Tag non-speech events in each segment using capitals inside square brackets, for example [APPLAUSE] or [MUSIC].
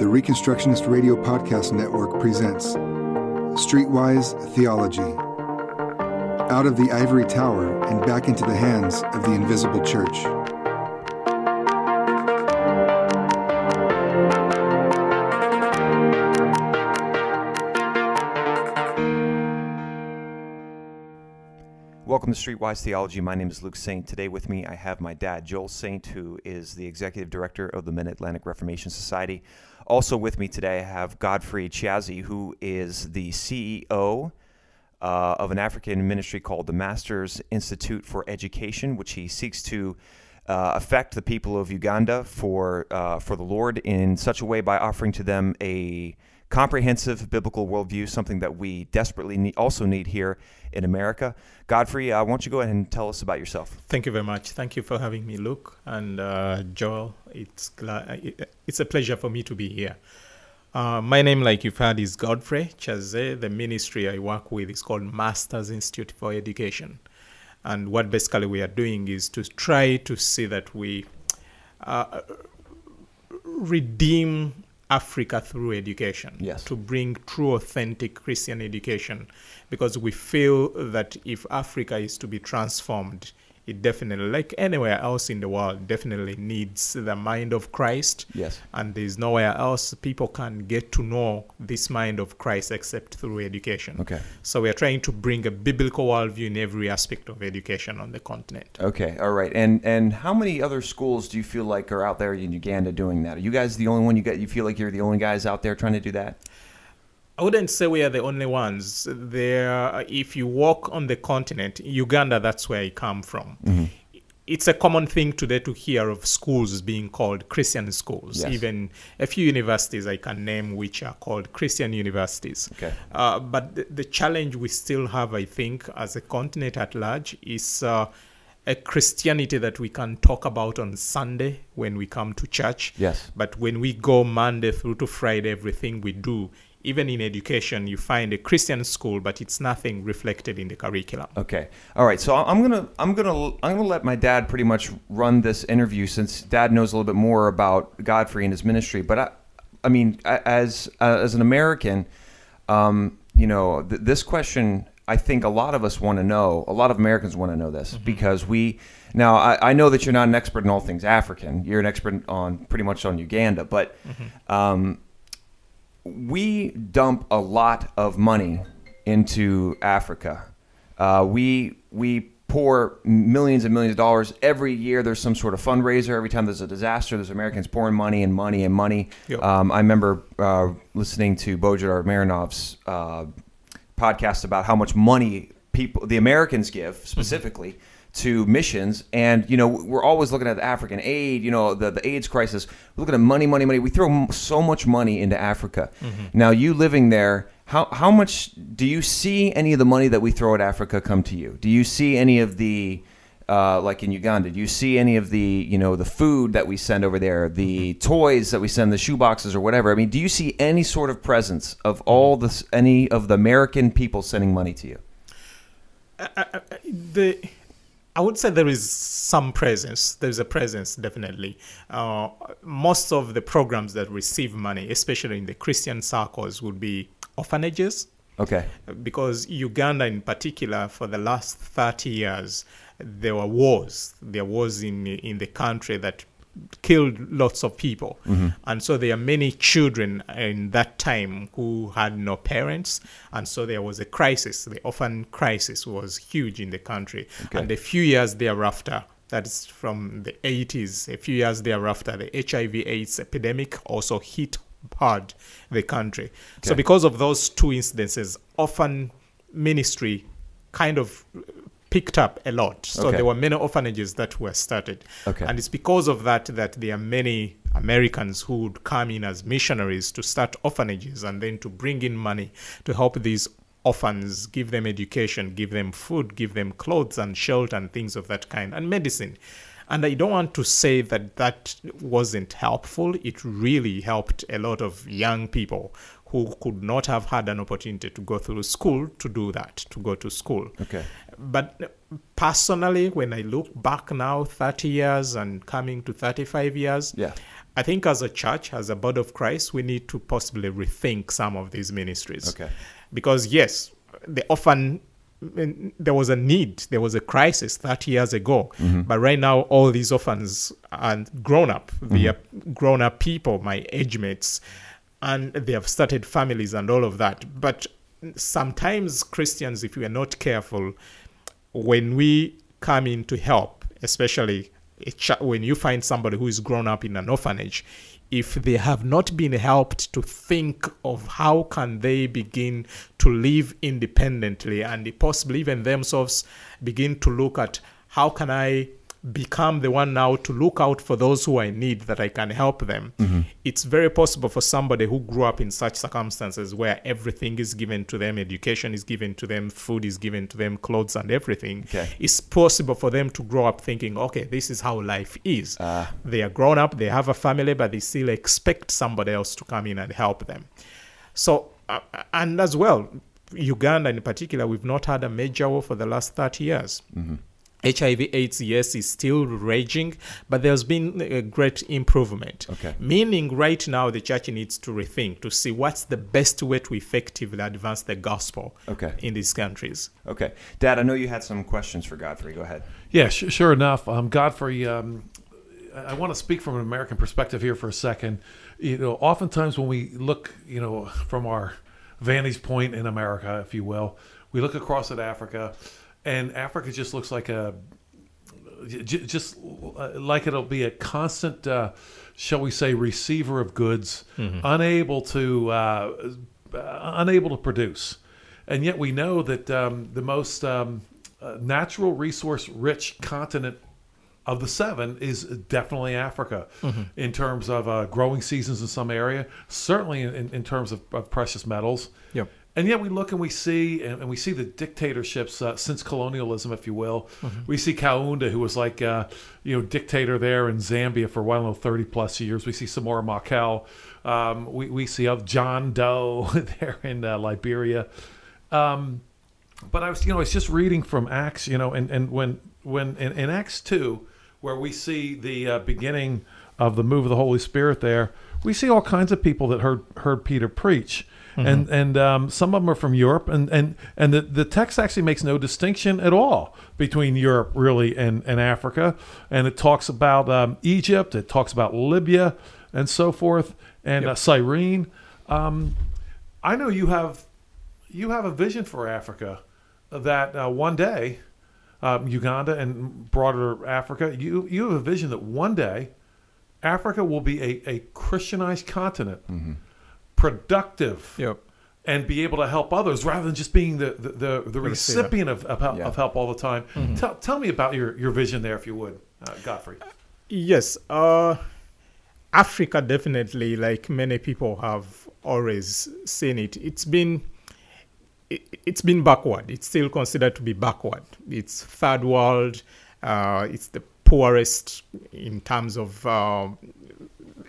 the Reconstructionist Radio Podcast Network presents Streetwise Theology. Out of the ivory tower and back into the hands of the invisible church. Welcome to Streetwise Theology. My name is Luke Saint. Today with me, I have my dad, Joel Saint, who is the executive director of the Mid Atlantic Reformation Society. Also with me today, I have Godfrey Kyazze, who is the CEO uh, of an African ministry called the Masters Institute for Education, which he seeks to uh, affect the people of Uganda for uh, for the Lord in such a way by offering to them a comprehensive biblical worldview, something that we desperately need, also need here in America. Godfrey, uh, why don't you go ahead and tell us about yourself? Thank you very much. Thank you for having me, Luke and uh, Joel. It's glad, it's a pleasure for me to be here. Uh, my name, like you've heard, is Godfrey Kyazze. The ministry I work with is called Masters Institute for Education. And what basically we are doing is to try to see that we uh, redeem Africa through education. Yes. To bring true, authentic Christian education. Because we feel that if Africa is to be transformed, it definitely, like anywhere else in the world, definitely needs the mind of Christ. Yes. And there's nowhere else people can get to know this mind of Christ except through education. Okay. So we are trying to bring a biblical worldview in every aspect of education on the continent. Okay, all right. And and how many other schools do you feel like are out there in Uganda doing that? Are you guys the only one you got? You feel like you're the only guys out there trying to do that? I wouldn't say we are the only ones. There, if you walk on the continent, Uganda, that's where I come from. Mm-hmm. It's a common thing today to hear of schools being called Christian schools. Yes. Even a few universities I can name which are called Christian universities. Okay. Uh, but the, the challenge we still have, I think, as a continent at large, is uh, a Christianity that we can talk about on Sunday when we come to church. Yes. But when we go Monday through to Friday, everything we do, even in education, you find a Christian school, but it's nothing reflected in the curriculum. Okay. All right. So I'm gonna I'm gonna I'm gonna let my dad pretty much run this interview since Dad knows a little bit more about Godfrey and his ministry. But I, I mean, as uh, as an American, um, you know, th- this question I think a lot of us want to know. A lot of Americans want to know this because we. Now I, I know that you're not an expert in all things African. You're an expert on pretty much on Uganda, but. Um, we dump a lot of money into Africa. Uh, we we pour millions and millions of dollars every year. There's some sort of fundraiser. Every time there's a disaster, there's Americans pouring money and money and money. Yep. Um, I remember uh, listening to Bojidar Marinov's uh, podcast about how much money people, the Americans, give specifically to missions. And you know, we're always looking at the African aid. You know, the the AIDS crisis. We're looking at money, money, money. We throw so much money into Africa. Mm-hmm. Now, you living there. How, how much do you see any of the money that we throw at Africa come to you? Do you see any of the uh, like in Uganda, do you see any of the you know the food that we send over there, the mm-hmm. toys that we send, the shoe boxes or whatever? I mean, do you see any sort of presence of mm-hmm. all this, any of the American people sending money to you? Uh, uh, uh, the I would say there is some presence. There's a presence, definitely. Uh, most of the programs that receive money, especially in the Christian circles, would be orphanages. Okay, because Uganda, in particular, for the last 30 years, there were wars. There was in in the country that killed lots of people, mm-hmm. and so there are many children in that time who had no parents, and so there was a crisis. The orphan crisis was huge in the country, and a few years thereafter. That is from the 80s. A few years thereafter, the HIV/AIDS epidemic also hit hard the country. So because of those two incidences, orphan ministry kind of picked up a lot. So Okay. there were many orphanages that were started. Okay. And it's because of that that there are many Americans who would come in as missionaries to start orphanages and then to bring in money to help these orphans, give them education, give them food, give them clothes and shelter and things of that kind, and medicine. And I don't want to say that that wasn't helpful. It really helped a lot of young people who could not have had an opportunity to go through school to do that, to go to school. Okay. But personally, when I look back now, 30 years and coming to 35 years, Yeah. I think as a church, as a body of Christ, we need to possibly rethink some of these ministries. Okay. Because, yes, the orphan, mm, there was a need, there was a crisis 30 years ago. But right now, all these orphans are grown up. They are grown up people, my age mates, and they have started families and all of that. But sometimes Christians, if we are not careful, when we come in to help, especially ch- when you find somebody who is grown up in an orphanage, if they have not been helped to think of how can they begin to live independently and possibly even themselves begin to look at how can I become the one now to look out for those who I need that I can help them. Mm-hmm. It's very possible for somebody who grew up in such circumstances where everything is given to them, education is given to them, food is given to them, clothes and everything. Okay. It's possible for them to grow up thinking, okay, this is how life is. Ah. they are grown up, they have a family, but they still expect somebody else to come in and help them. So, uh, and as well, Uganda in particular, we've not had a major war for the last 30 years. Mm-hmm. HIV AIDS, yes, is still raging, but there's been a great improvement. Okay. Meaning, right now, the church needs to rethink to see what's the best way to effectively advance the gospel Okay. in these countries. Okay. Dad, I know you had some questions for Godfrey. Go ahead. Yeah, sh- sure enough. Um, Godfrey, um, I, I want to speak from an American perspective here for a second. You know, oftentimes when we look, you know, from our vantage point in America, if you will, we look across at Africa, and Africa just looks like a just uh, like it'll be a constant, uh, shall we say, receiver of goods, unable to uh, uh, unable to produce, and yet we know that um, the most um, uh, natural resource rich continent of the seven is definitely Africa in terms of uh, growing seasons in some area, certainly in, in terms of, of precious metals. Yep. And yet we look and we see, and, and we see the dictatorships uh, since colonialism, if you will. We see Kaunda, who was like, uh, you know, dictator there in Zambia for well over 30 plus years. We see Samora Machel. Um, we, we see John Doe [LAUGHS] there in uh, Liberia. Um, but I was, you know, I was just reading from Acts, you know, and, and when when in, in Acts two, where we see the uh, beginning of the move of the Holy Spirit, there we see all kinds of people that heard heard Peter preach, and and um, some of them are from Europe, and and and the, the text actually makes no distinction at all between Europe really and and Africa, and it talks about um, Egypt, it talks about Libya, and so forth, and uh, Cyrene. Um, I know you have you have a vision for Africa that uh, one day, um, Uganda and broader Africa, you you have a vision that one day, Africa will be a, a Christianized continent, productive, Yep. and be able to help others rather than just being the the, the, the recipient of, of, help, Yeah. of help all the time. Tell, tell me about your, your vision there, if you would, uh, Godfrey. Yes, uh, Africa definitely, like many people have always seen it. It's been it, it's been backward. It's still considered to be backward. It's third world. Uh, it's the poorest in terms of. Uh, m-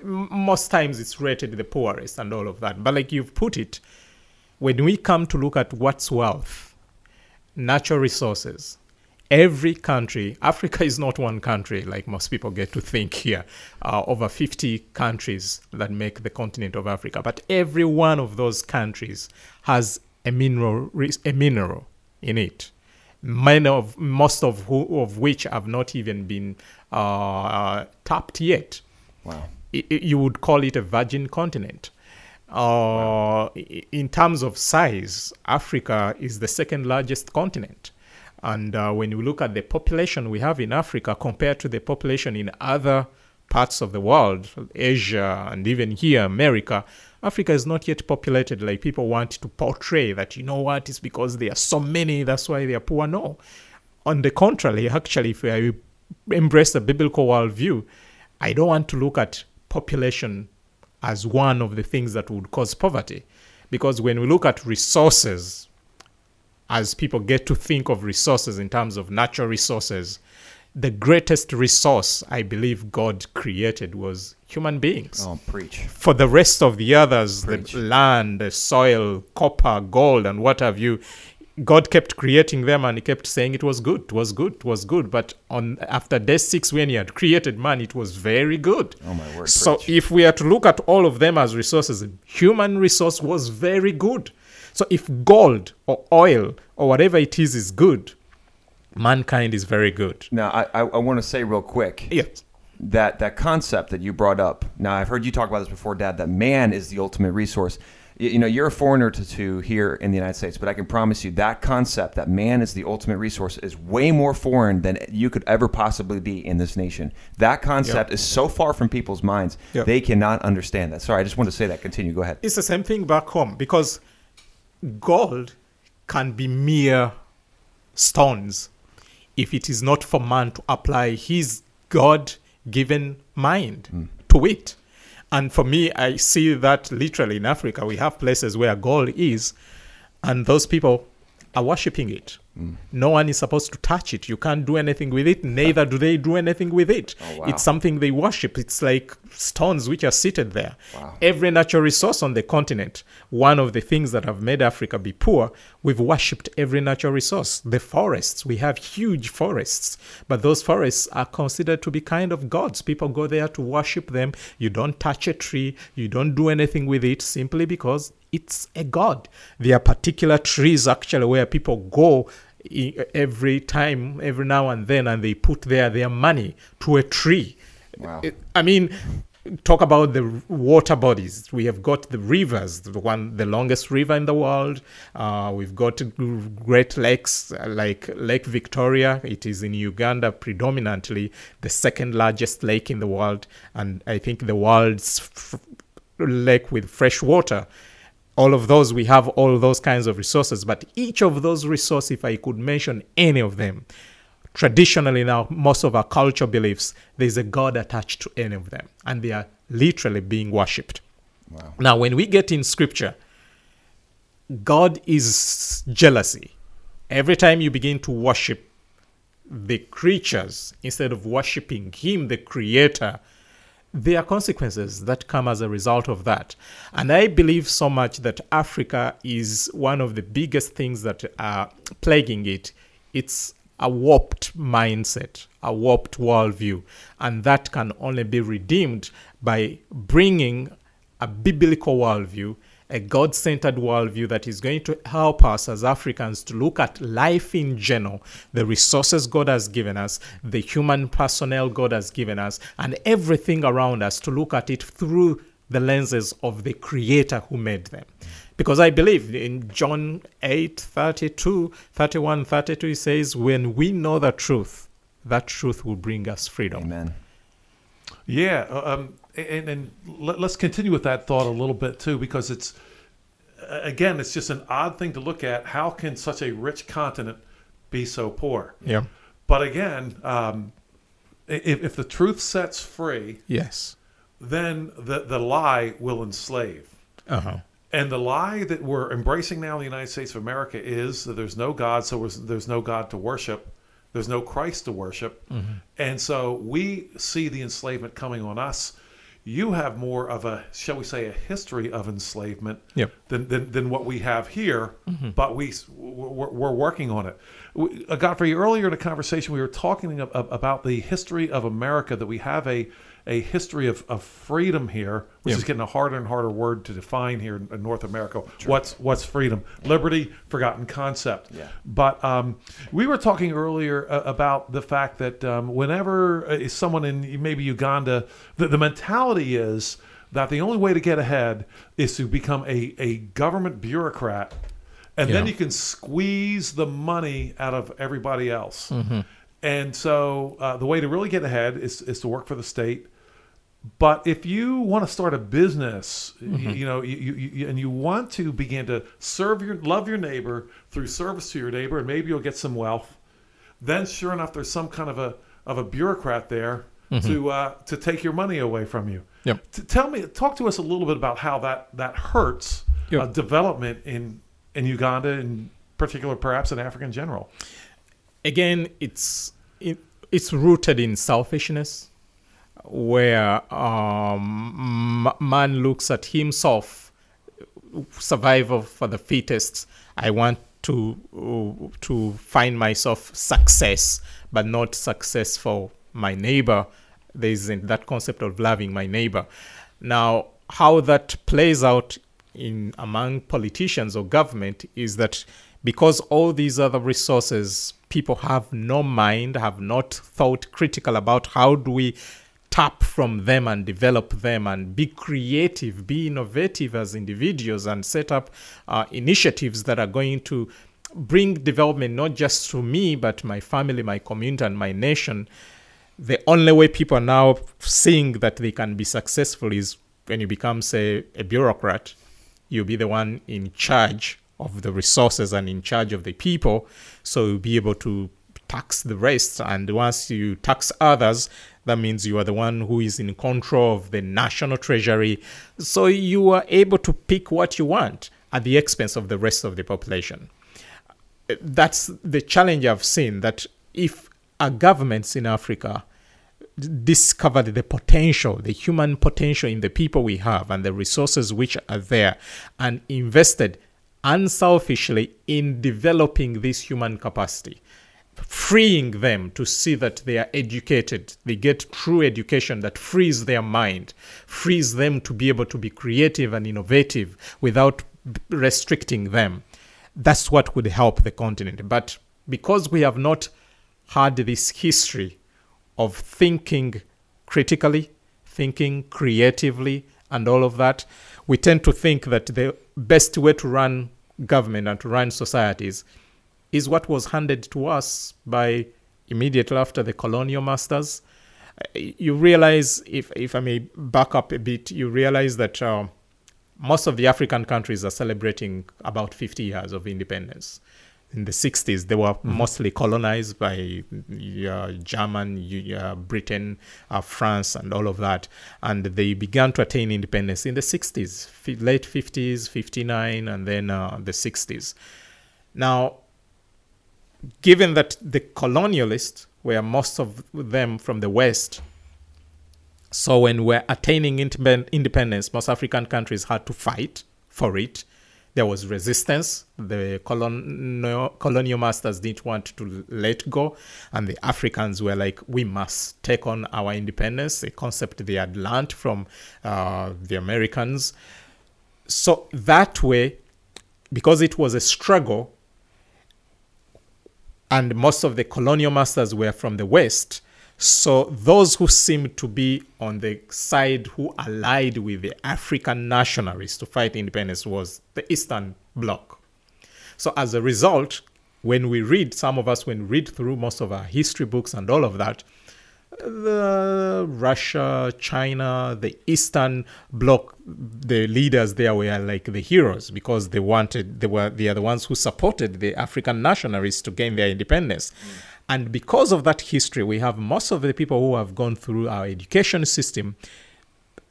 most times it's rated the poorest and all of that. But like you've put it, when we come to look at what's wealth, natural resources. Every country, [LAUGHS] Africa is not one country like most people get to think here. Uh, over 50 countries that make the continent of Africa, but every one of those countries has a mineral, a mineral in it. Many of most of who, of which have not even been uh, tapped yet Wow. You would call it a virgin continent. Uh, In terms of size, Africa is the second largest continent. And uh, when you look at the population we have in Africa compared to the population in other parts of the world, Asia, and even here, America, Africa is not yet populated like people want to portray that, you know what, it's because there are so many, that's why they are poor. No. On the contrary, actually, if I embrace the biblical worldview, I don't want to look at population as one of the things that would cause poverty. Because when we look at resources, as people get to think of resources in terms of natural resources, the greatest resource I believe God created was human beings. Oh, preach. For the rest of the others, Preach. the land, the soil, copper, gold, and what have you, God kept creating them and he kept saying it was good, it was good, it was good. But on after day six, when he had created man, it was very good. Oh, my word, So preach. if we are to look at all of them as resources, human resource was very good. So if gold or oil or whatever it is is good, mankind is very good. Now, I, I, I want to say real quick Yes. that that concept that you brought up. Now, I've heard you talk about this before, Dad. That man is the ultimate resource. You, know, you're a foreigner to, to here in the United States, but I can promise you that concept that man is the ultimate resource is way more foreign than you could ever possibly be in this nation. That concept is so far from people's minds Yeah. they cannot understand that. Sorry, I just want to say that. Continue. Go ahead. It's the same thing back home because gold can be mere stones if it is not for man to apply his God given mind hmm. to it. And for me, I see that literally in Africa, we have places where gold is, and those people are worshipping it. No one is supposed to touch it. You can't do anything with it, neither do they do anything with it. Oh, wow. It's something they worship. It's like stones which are seated there. Every natural resource on the continent, one of the things that have made Africa be poor, we've worshipped every natural resource. The forests, we have huge forests, but those forests are considered to be kind of gods. People go there to worship them. You don't touch a tree, you don't do anything with it simply because it's a god. There are particular trees actually where people go every time, every now and then, and they put there their money to a tree. Wow. I mean, talk about the water bodies. We have got the rivers, the one, the longest river in the world. Uh, we've got great lakes uh, like Lake Victoria. It is in Uganda, predominantly the second largest lake in the world, and I think the world's f- lake with fresh water all of those we have all those kinds of resources but each of those resources if i could mention any of them traditionally now most of our culture beliefs there's a god attached to any of them and they are literally being worshipped Wow. now when we get in scripture god is jealousy every time you begin to worship the creatures instead of worshiping him the creator there are consequences that come as a result of that. And I believe so much that Africa is one of the biggest things that are plaguing it. It's a warped mindset, a warped worldview. And that can only be redeemed by bringing a biblical worldview, a God centered worldview that is going to help us as Africans to look at life in general, the resources God has given us, the human personnel God has given us, and everything around us to look at it through the lenses of the Creator who made them. Because I believe in John 8 32, 31, 32, he says, When we know the truth, that truth will bring us freedom. Amen. Yeah, uh, um, and, and let, us continue with that thought a little bit too, because it's again, it's just an odd thing to look at. How can such a rich continent be so poor? Yeah. But again, um, if, if the truth sets free, Yes. then the the lie will enslave. Uh huh. And the lie that we're embracing now in the United States of America is that there's no God, so there's- there's no God to worship. There's no Christ to worship. And so we see the enslavement coming on us. You have more of a, shall we say, a history of enslavement Yep. than, than, than what we have here, but we, we're, we're working on it. We, uh, Godfrey, earlier in a conversation, we were talking ab- ab- about the history of America, that we have a, a history of, of freedom here, which Yeah. is getting a harder and harder word to define here in, in North America. What's what's freedom? Liberty, forgotten concept. Yeah. But um, we were talking earlier uh, about the fact that um, whenever uh, someone in maybe Uganda, the, the mentality is that the only way to get ahead is to become a, a government bureaucrat, and then you can squeeze the money out of everybody else. And so uh, the way to really get ahead is, is to work for the state. But if you want to start a business, y- you, know, you, you, and you want to begin to serve your, love your neighbor through service to your neighbor, and maybe you'll get some wealth. Then, sure enough, there's some kind of a of a bureaucrat there to uh, to take your money away from you. Yep. T- tell me, talk to us a little bit about how that that hurts Yep. uh, development in in Uganda, in particular, perhaps in Africa in general. Again it's it, it's rooted in selfishness where um, man looks at himself survival for the fittest i want to to find myself success, but not success for my neighbor. There isn't that concept of loving my neighbor. Now, how that plays out in among politicians or government is that because all these other resources people have no mind have not thought critical about how do we tap from them and develop them and be creative be innovative as individuals and set up uh, initiatives that are going to bring development not just to me but my family my community and my nation. The only way people are now seeing that they can be successful is when you become say a bureaucrat. You'll be the one in charge of the resources and in charge of the people. So you'll be able to tax the rest. And once you tax others, that means you are the one who is in control of the national treasury. So you are able to pick what you want at the expense of the rest of the population. That's the challenge I've seen that if our governments in Africa discovered the potential, the human potential in the people we have and the resources which are there, and invested unselfishly in developing this human capacity, freeing them to see that they are educated, they get true education that frees their mind, frees them to be able to be creative and innovative without restricting them. That's what would help the continent. But because we have not had this history of thinking critically, thinking creatively, and all of that, we tend to think that the best way to run government and to run societies is what was handed to us by immediately after the colonial masters. You realize, if, if I may back up a bit, you realize that uh, most of the African countries are celebrating about 50 years of independence in the 60s they were mm-hmm. mostly colonized by uh, german uh, britain uh, france and all of that. And they began to attain independence in the 60s f- late 50s 59 and then uh, the 60s now given that the colonialists were most of them from the west so when we're attaining independence most african countries had to fight for it there was resistance. The colonial, colonial masters didn't want to let go, and the Africans were like, "We must take on our independence," a concept they had learned from uh, the Americans. So that way, because it was a struggle, and most of the colonial masters were from the West, so those who seemed to be on the side who allied with the African nationalists to fight independence was the Eastern Bloc. So as a result, when we read, some of us when we read through most of our history books and all of that, the Russia, China, the Eastern Bloc, the leaders there were like the heroes because they wanted they were they are the ones who supported the African nationalists to gain their independence. Mm. And because of that history, we have most of the people who have gone through our education system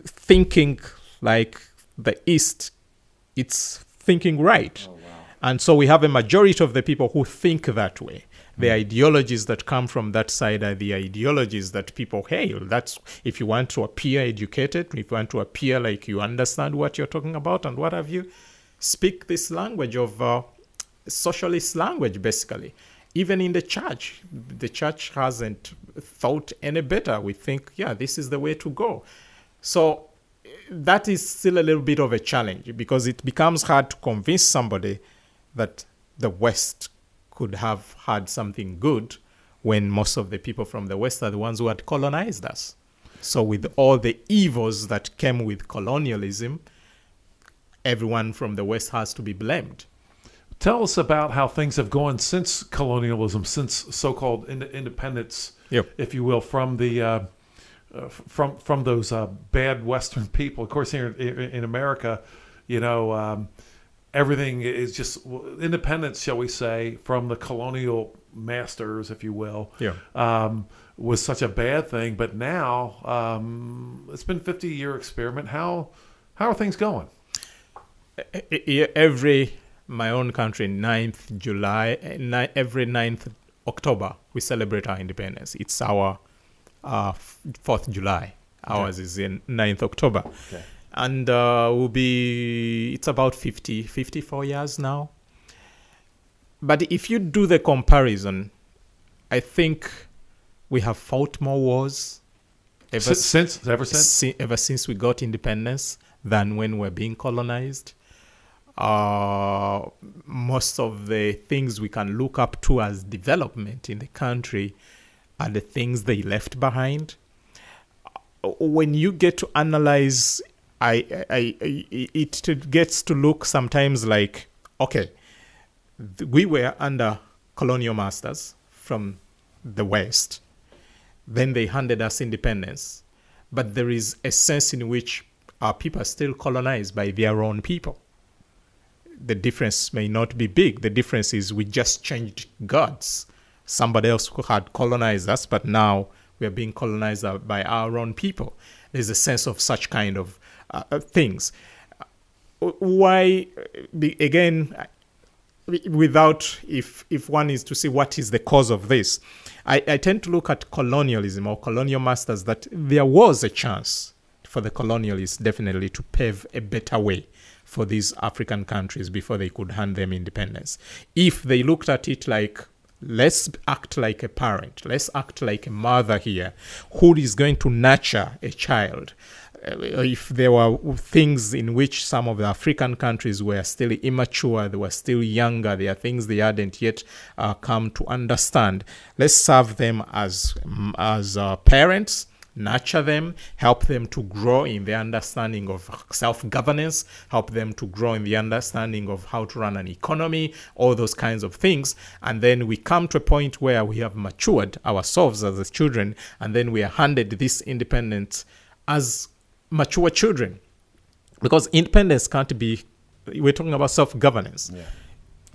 thinking like the East, it's thinking right. Oh, wow. And so we have a majority of the people who think that way. The mm. ideologies that come from that side are the ideologies that people hail. That's if you want to appear educated, if you want to appear like you understand what you're talking about and what have you, speak this language of uh, socialist language, basically even in the church, the church hasn't thought any better. We think, yeah, this is the way to go. So that is still a little bit of a challenge because it becomes hard to convince somebody that the West could have had something good when most of the people from the West are the ones who had colonized us. So, with all the evils that came with colonialism, everyone from the West has to be blamed. Tell us about how things have gone since colonialism, since so-called in- independence, yep. if you will, from the uh, uh, from from those uh, bad Western [LAUGHS] people. Of course, here in, in America, you know, um, everything is just independence, shall we say, from the colonial masters, if you will. Yeah. Um, was such a bad thing, but now um, it's been 50 year experiment. How how are things going? Every my own country, 9th July, every 9th October, we celebrate our independence. It's our uh, 4th July. Ours okay. is in 9th October. Okay. And uh, will be, it's about 50, 54 years now. but if you do the comparison, I think we have fought more wars ever S- since ever since. si- ever since we got independence than when we're being colonized. Uh, most of the things we can look up to as development in the country are the things they left behind. When you get to analyze, I, I, I, it gets to look sometimes like, okay, we were under colonial masters from the West then they handed us independence. But there is a sense in which our people are still colonized by their own people. The difference may not be big. The difference is we just changed gods. Somebody else who had colonized us, but now we are being colonized by our own people. There's a sense of such kind of uh, things. Why, again, without if if one is to see what is the cause of this I, I tend to look at colonialism or colonial masters that there was a chance for the colonialists definitely to pave a better way for these african countries before they could hand them independence if they looked at it like let's act like a parent let's act like a mother here who is going to nurture a child uh, if there were things in which some of the African countries were still immature, they were still younger, there are things they hadn't yet uh, come to understand. Let's serve them as mm, as uh, parents, nurture them, help them to grow in the understanding of self-governance, help them to grow in the understanding of how to run an economy, all those kinds of things, and then we come to a point where we have matured ourselves as the children, and then we are handed this independence as mature children because independence can't be we're talking about self-governance Yeah.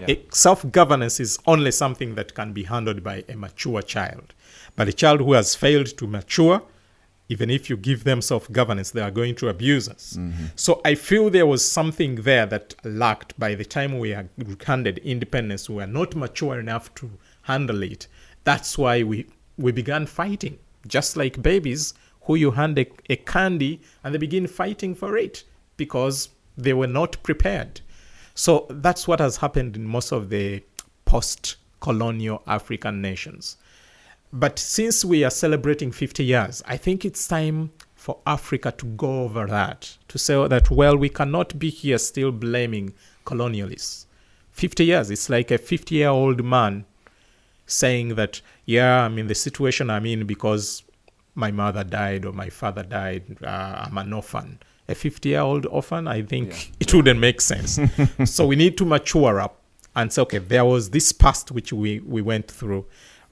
Yeah. Self-governance is only something that can be handled by a mature child but a child who has failed to mature even if you give them self-governance they are going to abuse us. Mm-hmm. So i feel there was something there that lacked by the time we are handed independence we were not mature enough to handle it. That's why we we began fighting just like babies who you hand a, a candy and they begin fighting for it because they were not prepared. So that's what has happened in most of the post colonial African nations. But since we are celebrating 50 years, I think it's time for Africa to go over that, to say that, well, we cannot be here still blaming colonialists. 50 years, it's like a 50 year old man saying that, yeah, I'm in the situation I'm in because my mother died or my father died, uh, I'm an orphan. A 50 year old orphan, I think it wouldn't make sense. [LAUGHS] so we need to mature up and say, okay, there was this past which we, we went through.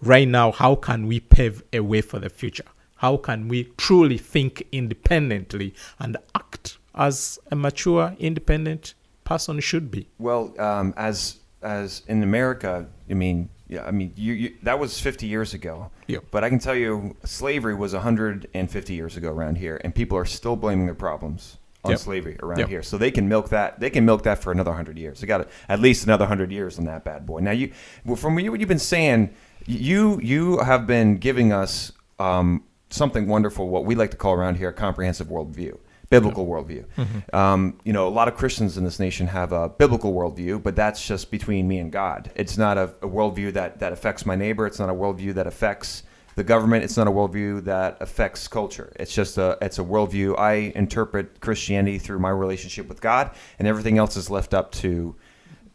Right now, how can we pave a way for the future? How can we truly think independently and act as a mature, independent person should be? Well, um, as as in America, I mean, yeah, I mean, you, you that was 50 years ago. Yeah. But I can tell you, slavery was 150 years ago around here, and people are still blaming their problems on Yep. slavery around Yep. here. So they can milk that. They can milk that for another hundred years. They got at least another hundred years on that bad boy. Now you, from you- what you've been saying, you you have been giving us um, something wonderful. What we like to call around here a comprehensive worldview. Biblical worldview. Um, you know, a lot of Christians in this nation have a biblical worldview, but that's just between me and God. It's not a, a worldview that, that affects my neighbor. It's not a worldview that affects the government. It's not a worldview that affects culture. It's just a it's a worldview. I interpret Christianity through my relationship with God, and everything else is left up to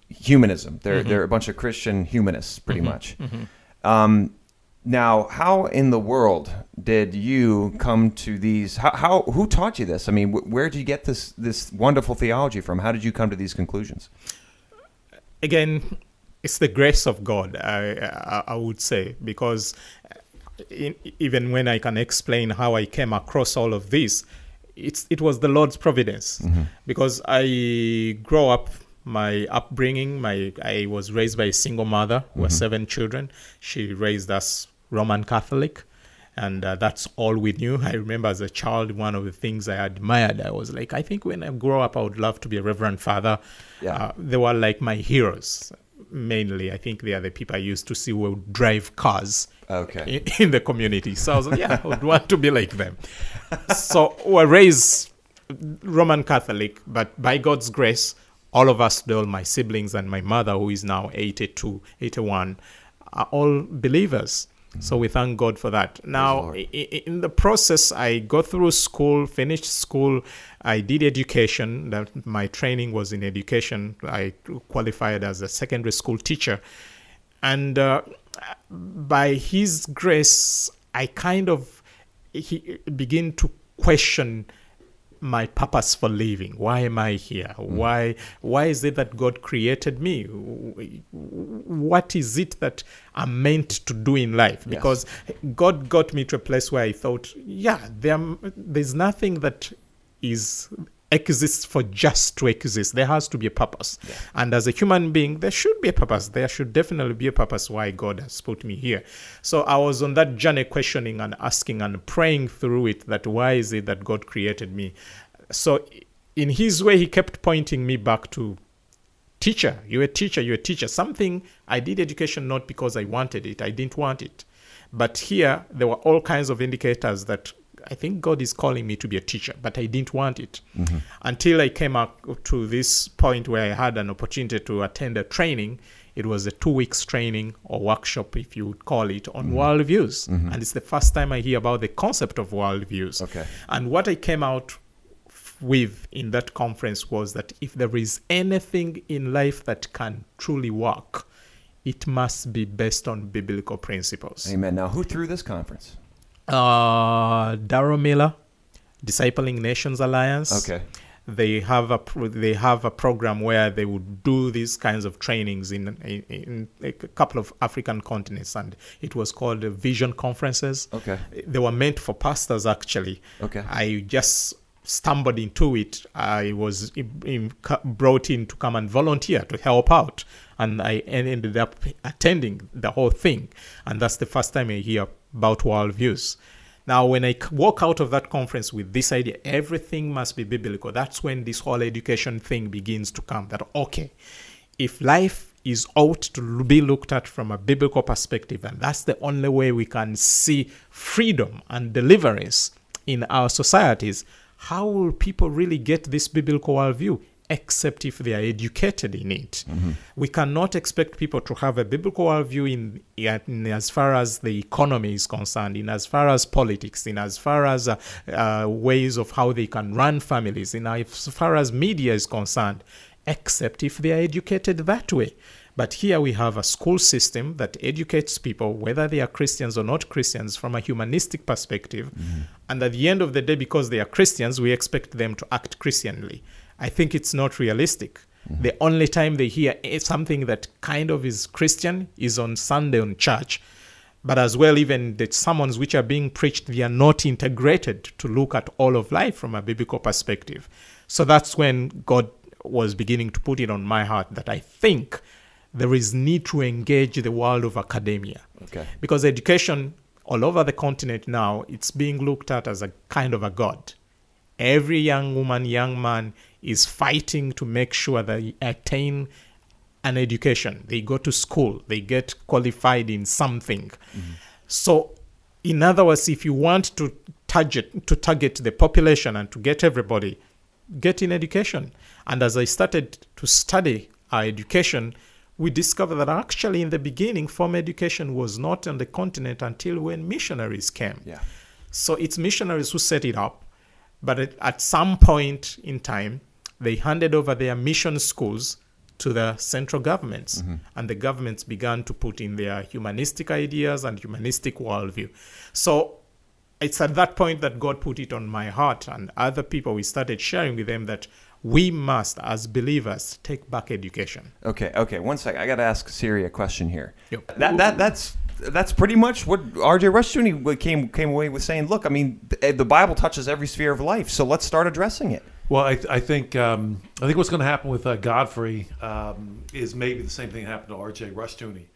humanism. They're they're a bunch of Christian humanists, pretty much. Um, now, how in the world did you come to these? How, how who taught you this? I mean, wh- where did you get this this wonderful theology from? How did you come to these conclusions? again, it's the grace of God, I, I, I would say, because in, even when I can explain how I came across all of this, it's, it was the Lord's providence. Because I grow up, my upbringing, my I was raised by a single mother. We were seven children. She raised us Roman Catholic. And uh, that's all we knew. I remember as a child, one of the things I admired, I was like, I think when I grow up, I would love to be a Reverend Father. Yeah. Uh, they were like my heroes. Mainly, I think they are the people I used to see who would drive cars Okay. in, [LAUGHS] in the community. So I was like, yeah, I would want to be like them. so we were raised Roman Catholic, but by God's grace, all of us, all my siblings and my mother, who is now 82, 81, are all believers. So we thank God for that. Now, Lord. i- i- in the process, I go through school, finished school. I did education. That my training was in education. I qualified as a secondary school teacher, and uh, by His grace, I kind of he begin to question my purpose for living? Why am i here? Hmm. Why why is it that god created me? What is it that i'm meant to do in life? Because god got me to a place where i thought yeah there there's nothing that is exists for just to exist. There has to be a purpose. And as a human being there should be a purpose. There should definitely be a purpose why god has put me here. So i was on that journey questioning and asking and praying through it that why is it that god created me? So in his way he kept pointing me back to teacher. You're a teacher you're a teacher. Something i did education not because i wanted it. I didn't want it. But here there were all kinds of indicators that i think god is calling me to be a teacher but i didn't want it until i came up to this point where i had an opportunity to attend a training it was a two weeks training or workshop if you would call it on mm-hmm. worldviews mm-hmm. and it's the first time i hear about the concept of worldviews Okay. and what i came out with in that conference was that if there is anything in life that can truly work, it must be based on biblical principles. Amen. Now, who threw this conference? Uh, Darrow Miller, Discipling Nations Alliance. Okay. They have a pro- they have a program where they would do these kinds of trainings in in, in a couple of African continents, and it was called Vision Conferences. Okay. They were meant for pastors actually. Okay. I just stumbled into it. I was brought in to come and volunteer to help out, and I ended up attending the whole thing. And that's the first time I hear about worldviews. Now, when I walk out of that conference with this idea, everything must be biblical. That's when this whole education thing begins to come. That okay, if life is ought to be looked at from a biblical perspective, and that's the only way we can see freedom and deliverance in our societies, how will people really get this biblical worldview? Except if they are educated in it. We cannot expect people to have a biblical worldview in, in as far as the economy is concerned, in as far as politics, in as far as uh, uh, ways of how they can run families, in as far as media is concerned, except if they are educated that way. But here we have a school system that educates people, whether they are Christians or not Christians, from a humanistic perspective. Mm-hmm. And at the end of the day, because they are Christians, we expect them to act Christianly. I think it's not realistic. Mm-hmm. The only time they hear something that kind of is Christian is on Sunday on church. But as well, even the sermons which are being preached, they are not integrated to look at all of life from a biblical perspective. So that's when God was beginning to put it on my heart that I think there is need to engage the world of academia. Okay. because education all over the continent now it's being looked at as a kind of a god. Every young woman young man is fighting to make sure they attain an education. They go to school they get qualified in something. Mm-hmm. So in other words if you want to target to target the population and to get everybody get in education. And as i started to study our education we discovered that actually in the beginning formal education was not on the continent until when missionaries came Yeah. so it's missionaries who set it up but at, at some point in time they handed over their mission schools to the central governments mm-hmm. and the governments began to put in their humanistic ideas and humanistic worldview so it's at that point that God put it on my heart and other people. We started sharing with them that we must, as believers, take back education. Okay, okay. One second. I got to ask Siri a question here. Yep. That that that's that's pretty much what R.J. Rushdoony came came away with saying. Look, I mean, the, the Bible touches every sphere of life, so let's start addressing it. Well, I, I think um, I think what's going to happen with uh, Godfrey um, is maybe the same thing happened to R.J. Rushdoony,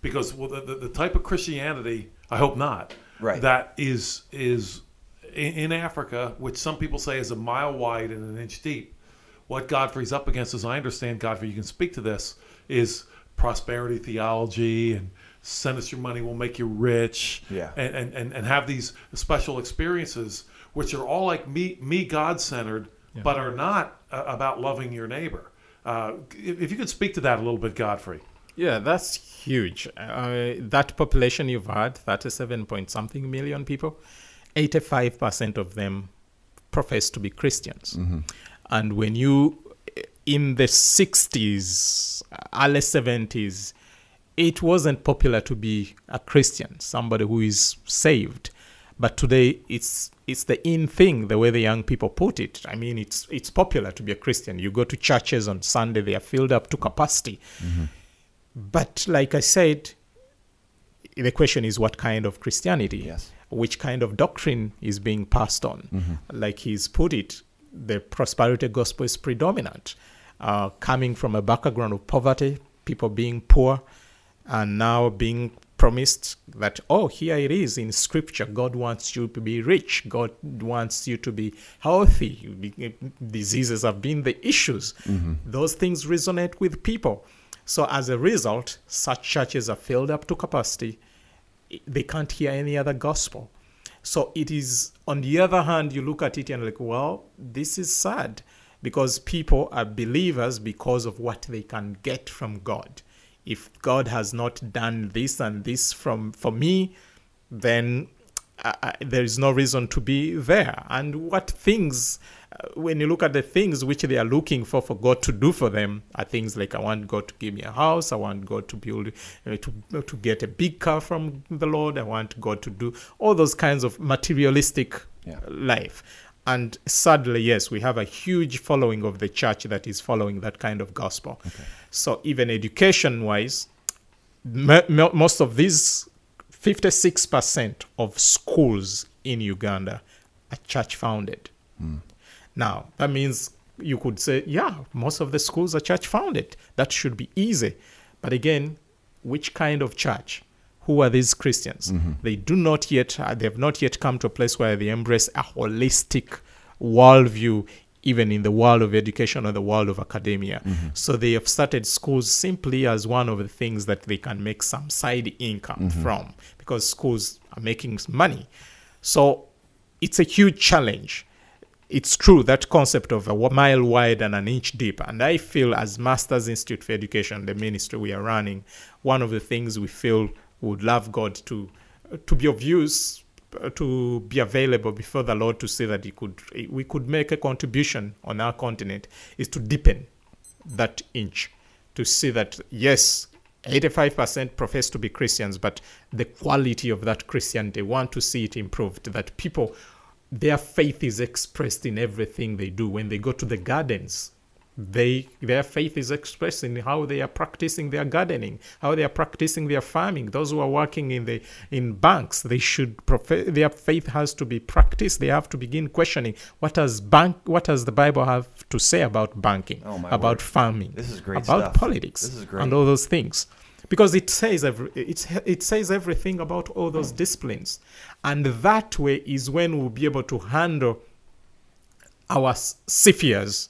because well, the, the, the type of Christianity, I hope not, Right. that is is in, in Africa, which some people say is a mile wide and an inch deep. What Godfrey's up against, as I understand, Godfrey, you can speak to this, is prosperity theology and send us your money, we'll make you rich, Yeah. and, and, and, and have these special experiences, which are all like me, me God centered, but are not uh, about loving your neighbor. Uh, if, if you could speak to that a little bit, Godfrey. Yeah, that's huge. Uh, that population you've had, 37 point something million people, 85% of them profess to be Christians. And when you, in the 60s, early 70s, it wasn't popular to be a Christian, somebody who is saved. But today, it's it's the in thing, the way the young people put it. I mean, it's it's popular to be a Christian. You go to churches on Sunday; they are filled up to capacity. Mm-hmm. But like I said, the question is what kind of Christianity? Yes. Which kind of doctrine is being passed on? Mm-hmm. Like he's put it, the prosperity gospel is predominant. Uh, coming from a background of poverty, people being poor, and now being promised that, oh, here it is in scripture. God wants you to be rich. God wants you to be healthy. Diseases have been the issues. Those things resonate with people. So as a result, such churches are filled up to capacity. They can't hear any other gospel. So it is, on the other hand, you look at it and like, well, this is sad because people are believers because of what they can get from God. If God has not done this and this from for me, then uh, uh, there is no reason to be there. And what things, uh, when you look at the things which they are looking for for God to do for them, are things like I want God to give me a house, I want God to build, uh, to to get a big car from the Lord, I want God to do all those kinds of materialistic Yeah. life. And sadly, yes, we have a huge following of the church that is following that kind of gospel. So even education-wise, mo- mo- most of these 56% of schools in Uganda are church founded. Hmm. Now, that means you could say, yeah, most of the schools are church founded. That should be easy. But again, which kind of church? Who are these Christians? Mm-hmm. They do not yet, uh, they have not yet come to a place where they embrace a holistic worldview, even in the world of education or the world of academia. Mm-hmm. So they have started schools simply as one of the things that they can make some side income mm-hmm. from because schools are making money. So it's a huge challenge. It's true that concept of a mile wide and an inch deep. And I feel, as Masters Institute for Education, the ministry we are running, one of the things we feel would love God to to be of use, uh, to be available before the Lord to say that He could we could make a contribution on our continent is to deepen that inch, to see that yes, 85% profess to be Christians, but the quality of that Christianity, want to see it improved, that people, their faith is expressed in everything they do. When they go to the gardens, they their faith is expressed in how they are practicing their gardening, how they are practicing their farming. Those who are working in the in banks, they should profess, their faith has to be practiced. They have to begin questioning what does bank what does the Bible have to say about banking, Oh, about word. farming, This is great about stuff. politics, This is great. and all those things because it says every, it, it says everything about all those hmm. disciplines and that way is when we'll be able to handle our spheres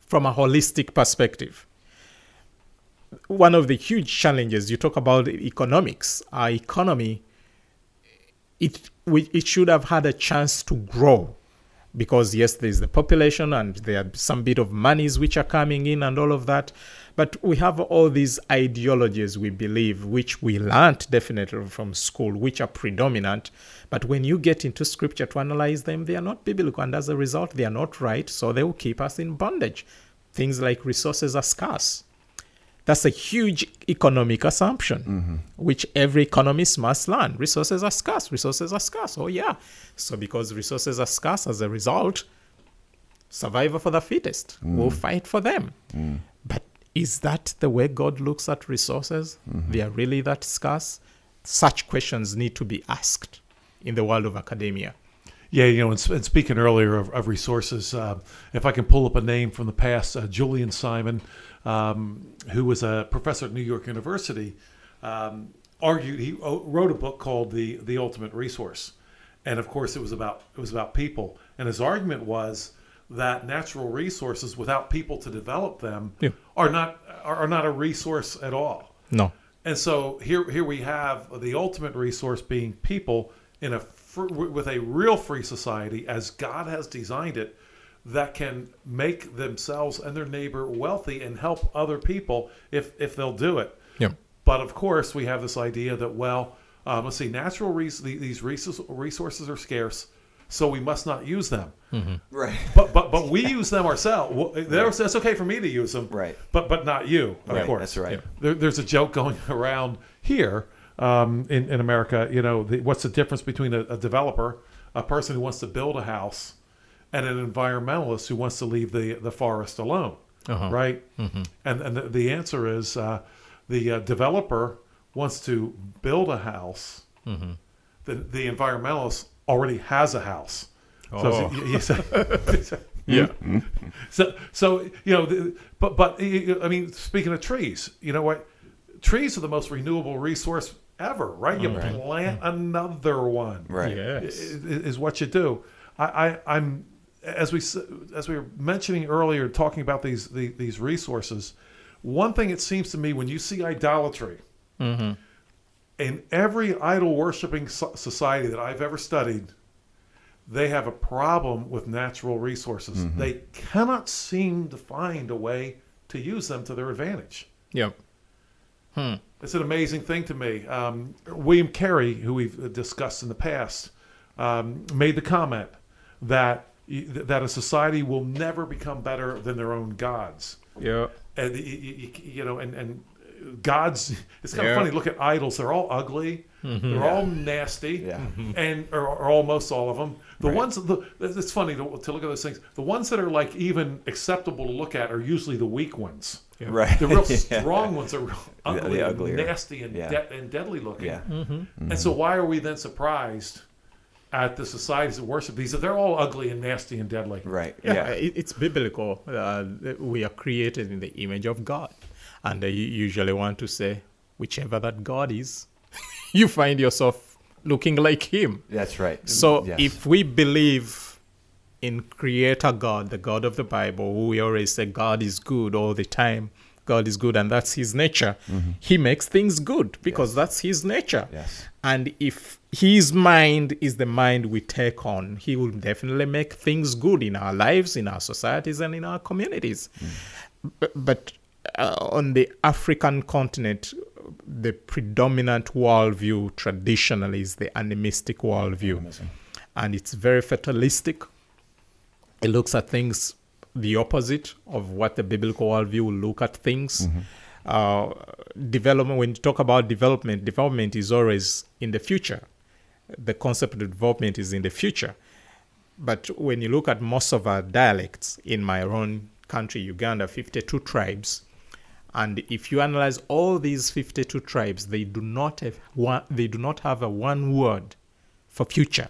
from a holistic perspective one of the huge challenges you talk about economics our economy it we, it should have had a chance to grow because yes there's the population and there are some bit of monies which are coming in and all of that. But we have all these ideologies we believe which we learnt definitely from school which are predominant. But when you get into scripture to analyze them they are not biblical. And as a result they are not right. So they will keep us in bondage. Things like resources are scarce that's a huge economic assumption, which every economist must learn. Resources are scarce. Resources are scarce. Oh, yeah. So, because resources are scarce, as a result, survival for the fittest. We'll fight for them. But is that the way God looks at resources? They are really that scarce? Such questions need to be asked in the world of academia. Yeah, you know, and, and speaking earlier of, of resources, uh, if I can pull up a name from the past, uh, Julian Simon, um, who was a professor at New York University, um, argued he wrote a book called the the Ultimate Resource, and of course it was about it was about people, and his argument was that natural resources without people to develop them Yeah. are not are, are not a resource at all. No. And so here, here we have the ultimate resource being people in a fr- with a real free society as God has designed it. That can make themselves and their neighbor wealthy and help other people if if they'll do it. Yeah. But of course, we have this idea that well, um, let's see, natural res- these resources resources are scarce, so we must not use them. Right. [LAUGHS] But but but we use them ourselves. Well, they're- That's okay for me to use them, Right. But but not you, of Right, course. that's right. There, there's a joke going [LAUGHS] around here um, in in America. You know, the, what's the difference between a, a developer, a person who wants to build a house, and an environmentalist who wants to leave the the forest alone, Uh-huh. right? And and the, the answer is uh, the uh, developer wants to build a house. The the environmentalist already has a house. So Oh. you- you say- Yeah. so, so you know, the, but but you- you- I mean, speaking of trees, you know what? Trees are the most renewable resource ever, right? You plant another one, Right. Yes. is, is what you do. I, I, I'm as we as we were mentioning earlier, talking about these the, these resources. One thing it seems to me when you see idolatry in every idol worshiping society that I've ever studied, they have a problem with natural resources. They cannot seem to find a way to use them to their advantage. Yeah. It's an amazing thing to me. Um, William Carey, who we've discussed in the past, um, made the comment that that a society will never become better than their own gods. Yeah. And y- y- y- you know, and and gods. [LAUGHS] It's kind Yeah. of funny. Look at idols; they're all ugly. Mm-hmm. They're all nasty, Yeah. Mm-hmm. and or, or almost all of them. The ones the it's funny to, to look at those things. The ones that are like even acceptable to look at are usually the weak ones. Right. The real [LAUGHS] Yeah. strong ones are real The- the ugly, and nasty, and, Yeah. de- and deadly looking. Yeah. Mm-hmm. And so, why are we then surprised at the societies that worship these? They're all ugly and nasty and deadly. Right. Yeah, Yeah. it's biblical. Uh, we are created in the image of God, and they usually want to say whichever that God is, [LAUGHS] you find yourself looking like Him. That's right. So Yes. if we believe in Creator God, the God of the Bible, who we always say God is good all the time, God is good, and that's His nature. He makes things good because that's His nature. Yes. And if His mind is the mind we take on, He will definitely make things good in our lives, in our societies, and in our communities. But, but uh, on the African continent, the predominant worldview traditionally is the animistic worldview. And it's very fatalistic. It looks at things the opposite of what the biblical worldview will look at things. Uh, development, when you talk about development, development is always in the future. The concept of development is in the future. But when you look at most of our dialects in my own country, Uganda, 52 tribes, and if you analyze all these 52 tribes, they do not have one, they do not have a one word for future.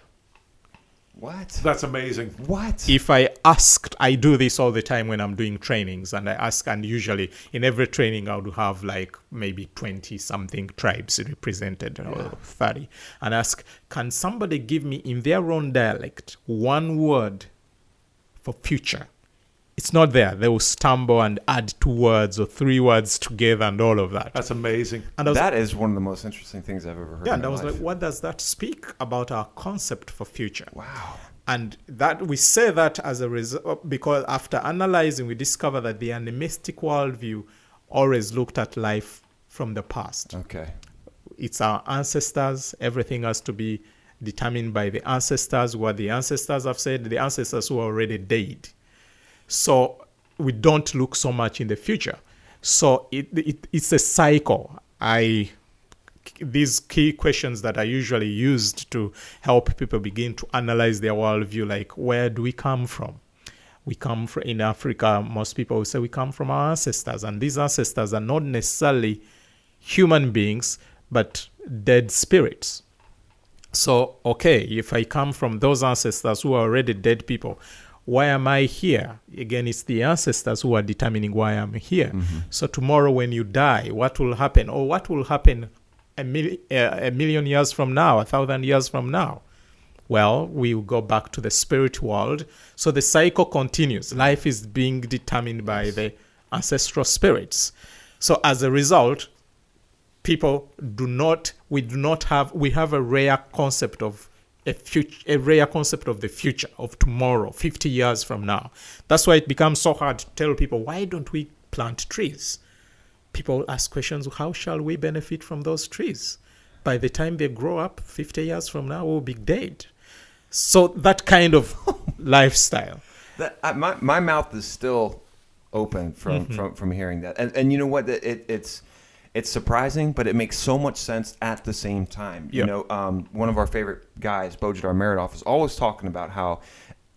What? That's amazing. What? If I asked, I do this all the time when I'm doing trainings, and I ask, and usually in every training I would have like maybe 20 something tribes represented or 30, and ask, can somebody give me in their own dialect one word for future? It's not there. They will stumble and add two words or three words together and all of that. That's amazing. And was, that is one of the most interesting things I've ever heard. yeah, in and I was life. like, what does that speak about our concept for future? Wow. And that we say that as a result because after analyzing, we discover that the animistic worldview always looked at life from the past. Okay. It's our ancestors. Everything has to be determined by the ancestors. What the ancestors have said, the ancestors who are already dead. So we don't look so much in the future. So it, it it's a cycle. I these key questions that are usually used to help people begin to analyze their worldview, like where do we come from? We come from in Africa. Most people will say we come from our ancestors, and these ancestors are not necessarily human beings, but dead spirits. So, okay, if I come from those ancestors who are already dead people, why am I here? Again, it's the ancestors who are determining why I'm here. Mm-hmm. So, tomorrow when you die, what will happen? Or what will happen a, mil- a million years from now, a thousand years from now? Well, we will go back to the spirit world. So the cycle continues. Life is being determined by the ancestral spirits. So as a result, people do not, we do not have, we have a rare concept of a future, a rare concept of the future, of tomorrow, 50 years from now. That's why it becomes so hard to tell people, why don't we plant trees? People ask questions, how shall we benefit from those trees? By the time they grow up, 50 years from now, we'll be dead. So that kind of [LAUGHS] lifestyle. That, I, my, my mouth is still open from, Mm-hmm. from, from hearing that. And, and you know what? It, it's, it's surprising, but it makes so much sense at the same time. You know, um, one of our favorite guys, Bojidar Marinov, is always talking about how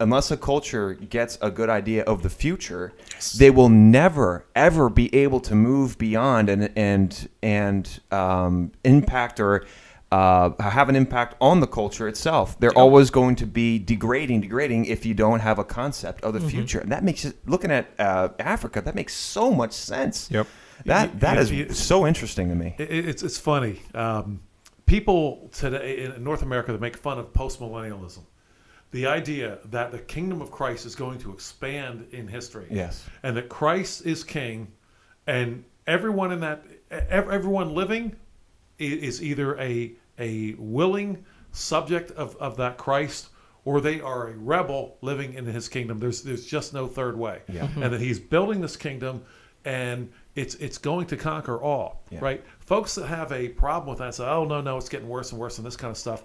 unless a culture gets a good idea of the future, they will never ever be able to move beyond and and and um, impact or uh, have an impact on the culture itself. They're always going to be degrading, degrading if you don't have a concept of the future. And that makes it looking at uh, Africa. That makes so much sense. Yep. That that You- is you- so interesting to me. It, it- it's it's funny. Um, people today in North America that make fun of postmillennialism, the idea that the kingdom of Christ is going to expand in history, Yes. and that Christ is king, and everyone in that everyone living is either a a willing subject of, of that Christ or they are a rebel living in his kingdom. There's there's just no third way. Yeah. And that he's building this kingdom and it's it's going to conquer all, Yeah. right? Folks that have a problem with that say, "Oh no, no, it's getting worse and worse and this kind of stuff."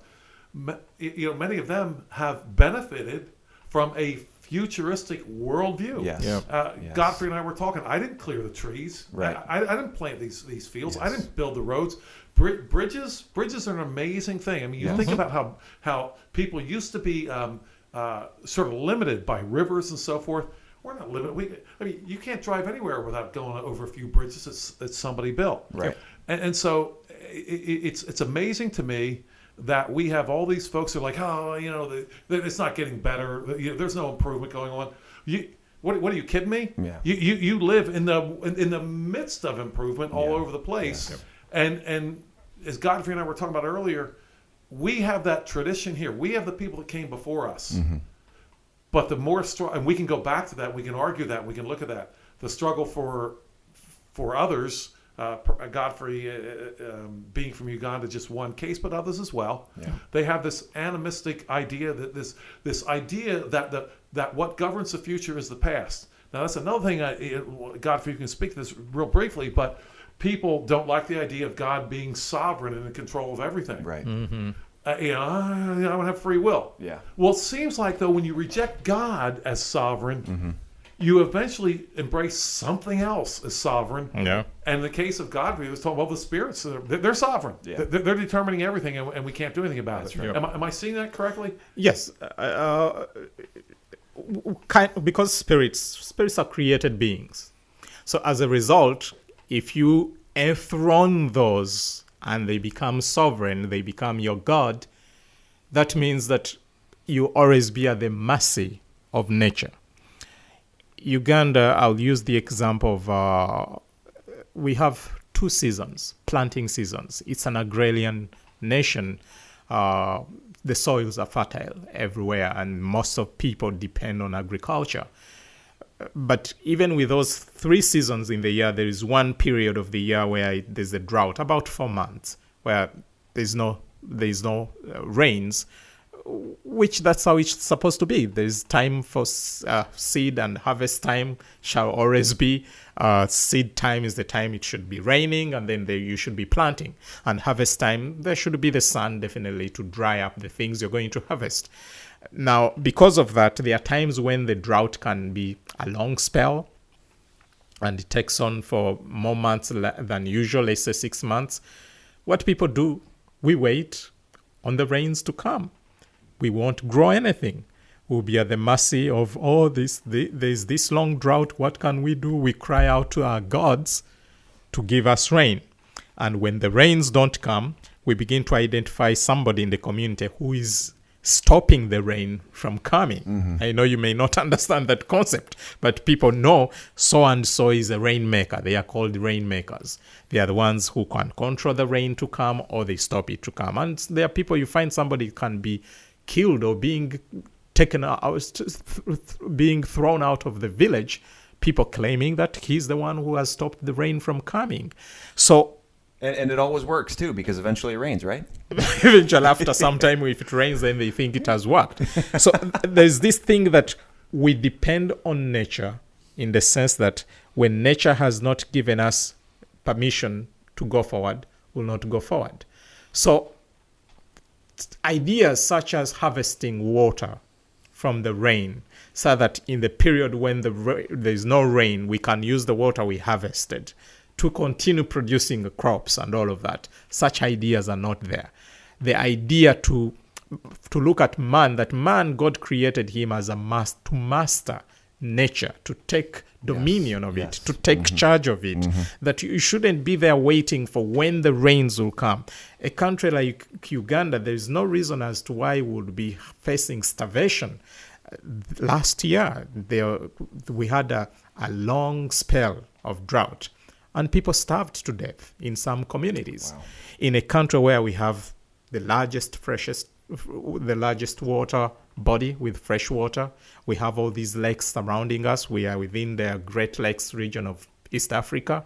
Ma- You know, many of them have benefited from a futuristic worldview. Yes. Yep. Uh, Yes. Godfrey and I were talking. I didn't clear the trees. Right. I, I, I didn't plant these these fields. I didn't build the roads. Bri- bridges bridges are an amazing thing. I mean, you Yes. think about how how people used to be um, uh, sort of limited by rivers and so forth. We're not limited. We, I mean, you can't drive anywhere without going over a few bridges that, that somebody built. Right. And, and so i i- it's it's amazing to me that we have all these folks who are like, oh, you know, the, the, it's not getting better. You know, there's no improvement going on. You, what, what are you kidding me? Yeah. You, you, you live in the in, in the midst of improvement all Yeah. over the place, Yeah. and and as Godfrey and I were talking about earlier, we have that tradition here. We have the people that came before us. Mm-hmm. But the more strong, and we can go back to that. We can argue that. We can look at that. The struggle for for others. Uh, Godfrey, uh, um, being from Uganda, just one case, but others as well. Yeah. They have this animistic idea that this this idea that the that what governs the future is the past. Now that's another thing. I, Godfrey, you can speak to this real briefly, but people don't like the idea of God being sovereign and in control of everything. Right. Uh, you know, I, I don't have free will. Yeah. Well, it seems like though when you reject God as sovereign, Mm-hmm. you eventually embrace something else as sovereign. Yeah. And in the case of God, we was talking about the spirits. They're, they're sovereign. Yeah. They're, they're determining everything, and, and we can't do anything about That's it. right. Am, I, am I seeing that correctly? Yes, uh, w- w- kind because spirits spirits are created beings. So as a result, if you enthrone those and they become sovereign, they become your god. That means that you always be at the mercy of nature. Uganda, I'll use the example of uh, we have two seasons, planting seasons. It's an agrarian nation. Uh, the soils are fertile everywhere, and most of people depend on agriculture. But even with those three seasons in the year, there is one period of the year where there's a drought, about four months, where there's no there's no uh, rains, which that's how it's supposed to be. There's time for uh, seed and harvest time shall always be. Uh, seed time is the time it should be raining, and then the, you should be planting. And harvest time, there should be the sun definitely to dry up the things you're going to harvest. Now, because of that, there are times when the drought can be a long spell, and it takes on for more months than usual, let's say six months. What people do, we wait on the rains to come. We won't grow anything. We'll be at the mercy of, oh, this, the, there's this long drought. What can we do? We cry out to our gods to give us rain. And when the rains don't come, we begin to identify somebody in the community who is stopping the rain from coming. Mm-hmm. I know you may not [LAUGHS] understand that concept, but people know so and so is a rainmaker. They are called rainmakers. They are the ones who can control the rain to come or they stop it to come. And there are people you find somebody can be killed or being taken out, being thrown out of the village. People claiming that he's the one who has stopped the rain from coming. So And, and it always works too because eventually it rains, right? [LAUGHS] eventually after some time if it rains then they think it has worked [LAUGHS] so there's this thing that we depend on nature in the sense that when nature has not given us permission to go forward we'll not go forward. So ideas such as harvesting water from the rain so that in the period when the ra- there's no rain we can use the water we harvested to continue producing crops and all of that such ideas are not there. The idea to to look at man that man god created him as a master to master nature to take dominion of yes. it to take mm-hmm. charge of it mm-hmm. that you shouldn't be there waiting for when the rains will come. A country like uganda there is no reason as to why would be facing starvation. Last year there we had a, a long spell of drought and people starved to death in some communities. In a country where we have the largest freshest the largest water body with fresh water we have all these lakes surrounding us. We are within the great lakes region of east africa.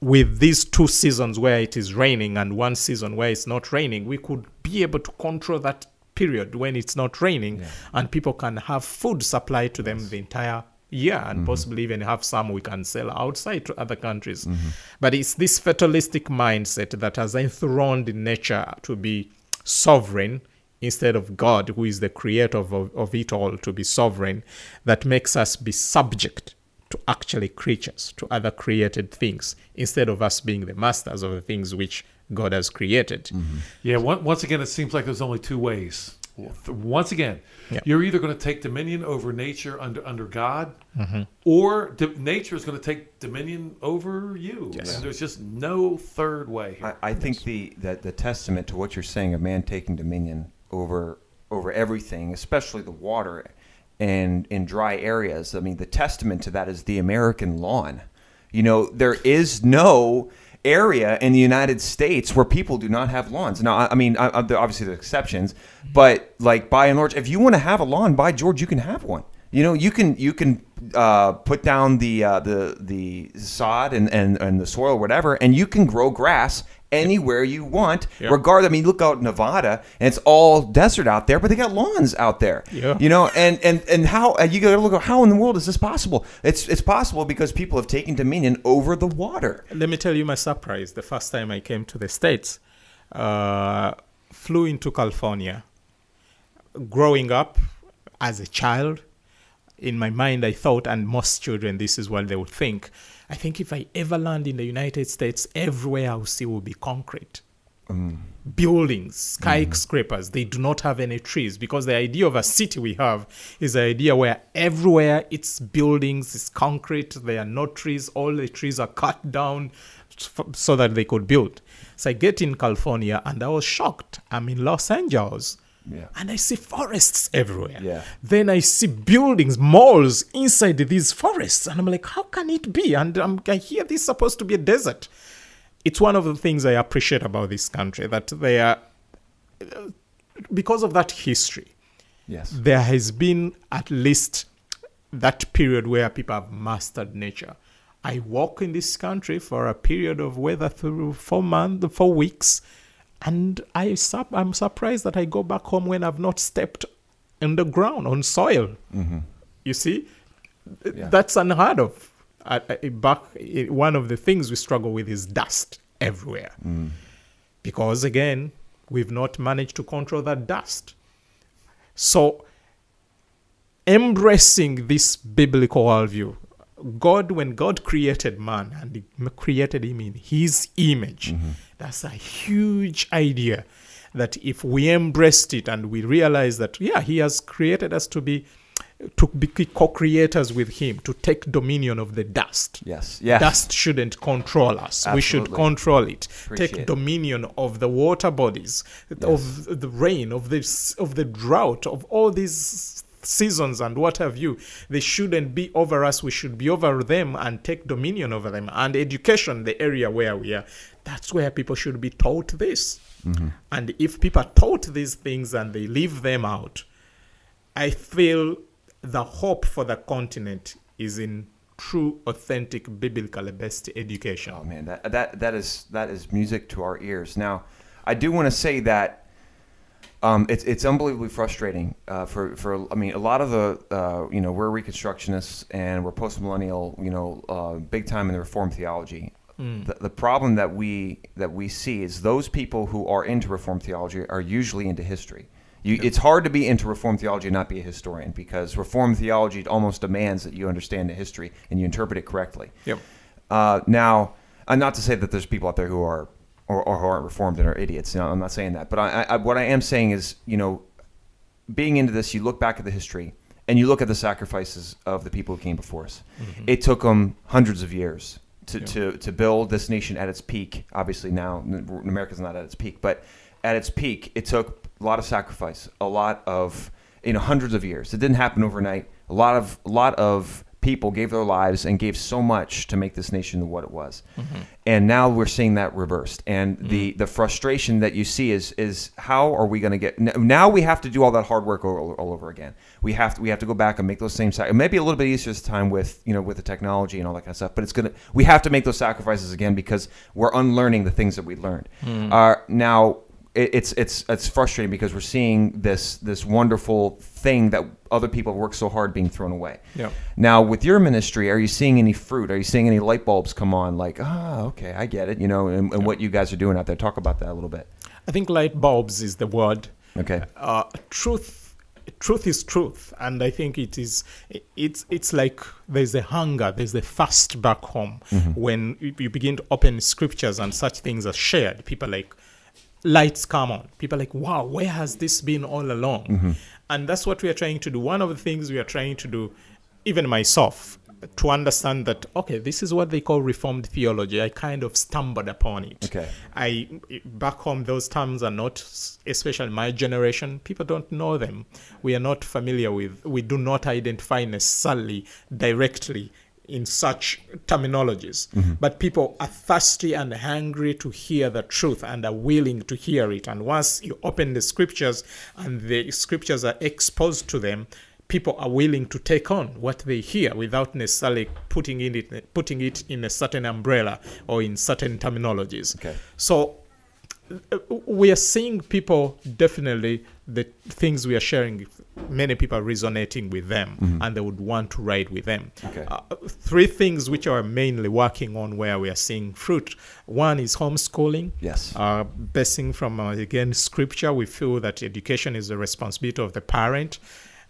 With these two seasons where it is raining and one season where it's not raining, we could be able to control that period when it's not raining and people can have food supplied to them the entire year and mm-hmm. possibly even have some we can sell outside to other countries. Mm-hmm. But it's this fatalistic mindset that has enthroned nature to be sovereign instead of God, who is the creator of, of it all, to be sovereign, that makes us be subject to actually creatures, to other created things, instead of us being the masters of the things which God has created. Mm-hmm. Yeah, once again, it seems like there's only two ways. Th- Once again, Yeah. you're either going to take dominion over nature under under God, Mm-hmm. or di- nature is going to take dominion over you. And there's just no third way here. I, I think the, the the testament to what you're saying of man taking dominion over over everything, especially the water and in dry areas. I mean, the testament to that is the American lawn. You know, there is no area in the United States where people do not have lawns. Now, I I mean, I, I, obviously there are exceptions, but like by and large, if you want to have a lawn, by George, you can have one. You know, you can you can uh, put down the uh, the the sod and, and, and the soil, or whatever, and you can grow grass anywhere you want. Yeah. Regardless, I mean, look out Nevada, and it's all desert out there, but they got lawns out there. Yeah. You know, and and and how and you got to look at how in the world is this possible? It's it's possible because people have taken dominion over the water. Let me tell you my surprise. The first time I came to the States, uh, flew into California. Growing up as a child, in my mind, I thought, and most children, this is what they would think. I think if I ever land in the United States, everywhere I'll see will be concrete. Mm. Buildings, mm. skyscrapers, they do not have any trees because the idea of a city we have is the idea where everywhere it's buildings, it's concrete, there are no trees, all the trees are cut [LAUGHS] down so that they could build. So I get in California and I was shocked. I'm in Los Angeles. Yeah. And I see forests everywhere. Yeah. Then I see buildings, malls inside these forests. And I'm like, how can it be? And I'm, I hear this is supposed to be a desert. It's one of the things I appreciate about this country that they are, uh, because of that history, Yes. there has been at least that period where people have mastered nature. I walk in this country for a period of whether through four months, four weeks, and I sup- I'm surprised that I go back home when I've not stepped in the ground on soil. Mm-hmm. You see, Yeah. that's unheard of. I, I, back, i- one of the things we struggle with is dust everywhere, mm. because again, we've not managed to control that dust. So, embracing this biblical worldview, God, when God created man and he created him in his image, mm-hmm. That's a huge idea. That if we embraced it and we realize that, yeah, he has created us to be to be co-creators with him, to take dominion of the dust. Yes. Yes. Dust shouldn't control us. We should control it. Appreciate Take it. dominion of the water bodies, of the rain, of this, of the drought, of all these seasons and what have you. They shouldn't be over us. We should be over them and take dominion over them. And education, the area where we are, that's where people should be taught this. Mm-hmm. And if people are taught these things and they leave them out, I feel the hope for the continent is in true, authentic, biblically best education. Oh man, that that that is that is music to our ears. Now, I do want to say that um, it's it's unbelievably frustrating uh, for for I mean a lot of the uh, you know we're reconstructionists and we're post millennial you know uh, big time in the Reformed theology. The, the problem that we that we see is those people who are into Reformed theology are usually into history. You, It's hard to be into Reformed theology and not be a historian because Reformed theology almost demands that you understand the history and you interpret it correctly. Yep. Uh, now, not to say that there's people out there who are or, or who aren't reformed and are idiots. You know, I'm not saying that, but I, I, what I am saying is, you know, being into this, you look back at the history and you look at the sacrifices of the people who came before us. Mm-hmm. It took them hundreds of years to, to, to build this nation at its peak. Obviously, now America's not at its peak, but at its peak, it took a lot of sacrifice, a lot of you know hundreds of years. It didn't happen overnight. A lot of a lot of people gave their lives and gave so much to make this nation what it was. Mm-hmm. And now we're seeing that reversed. And mm-hmm. the the frustration that you see is is how are we going to get now we have to do all that hard work all, all over again. We have to we have to go back and make those same sac- it may be a little bit easier this time with, you know, with the technology and all that kind of stuff, but it's going to we have to make those sacrifices again because we're unlearning the things that we learned. Mm-hmm. Uh, now it, it's it's it's frustrating because we're seeing this this wonderful thing that other people have worked so hard being thrown away. Yep. Now, with your ministry, are you seeing any fruit? Are you seeing any light bulbs come on? Like, ah, okay, I get it. You know, and, and what you guys are doing out there. Talk about that a little bit. I think light bulbs is the word. Okay. Uh, truth, truth is truth, and I think it is. It's it's like there's a hunger, there's a thirst back home when you you begin to open scriptures and such things are shared. People like lights come on. People are like, wow, where has this been all along? Mm-hmm. And that's what we are trying to do. One of the things we are trying to do, even myself, to understand that okay, this is what they call reformed theology. I kind of stumbled upon it. Okay. I back home those terms are not, especially my generation. People don't know them. We are not familiar with. We do not identify necessarily directly in such terminologies. Mm-hmm. But people are thirsty and hungry to hear the truth and are willing to hear it. And once you open the scriptures and the scriptures are exposed to them, people are willing to take on what they hear without necessarily putting in it putting it in a certain umbrella or in certain terminologies. Okay. So we are seeing people definitely the things we are sharing many people are resonating with them and they would want to ride with them. Okay. uh, three things which are mainly working on where we are seeing fruit. One is homeschooling. Yes. uh, basing from uh, again scripture we feel that education is the responsibility of the parent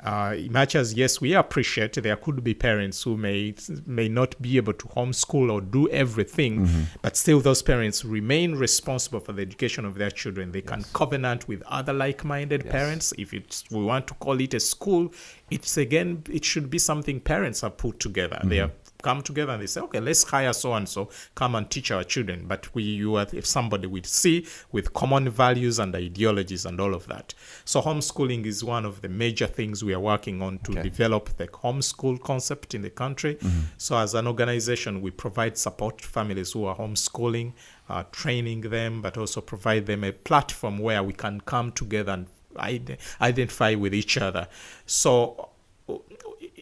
uh, much as yes we appreciate there could be parents who may may not be able to homeschool or do everything but still those parents remain responsible for the education of their children. They can covenant with other like-minded parents. If it's we want to call it a school it's again it should be something parents have put together. They have come together and they say, okay, let's hire so and so, come and teach our children. But we, you are if somebody we see with common values and ideologies and all of that. So homeschooling is one of the major things we are working on to Okay. develop the homeschool concept in the country. So as an organization, we provide support to families who are homeschooling, uh, training them, but also provide them a platform where we can come together and ide- identify with each other. So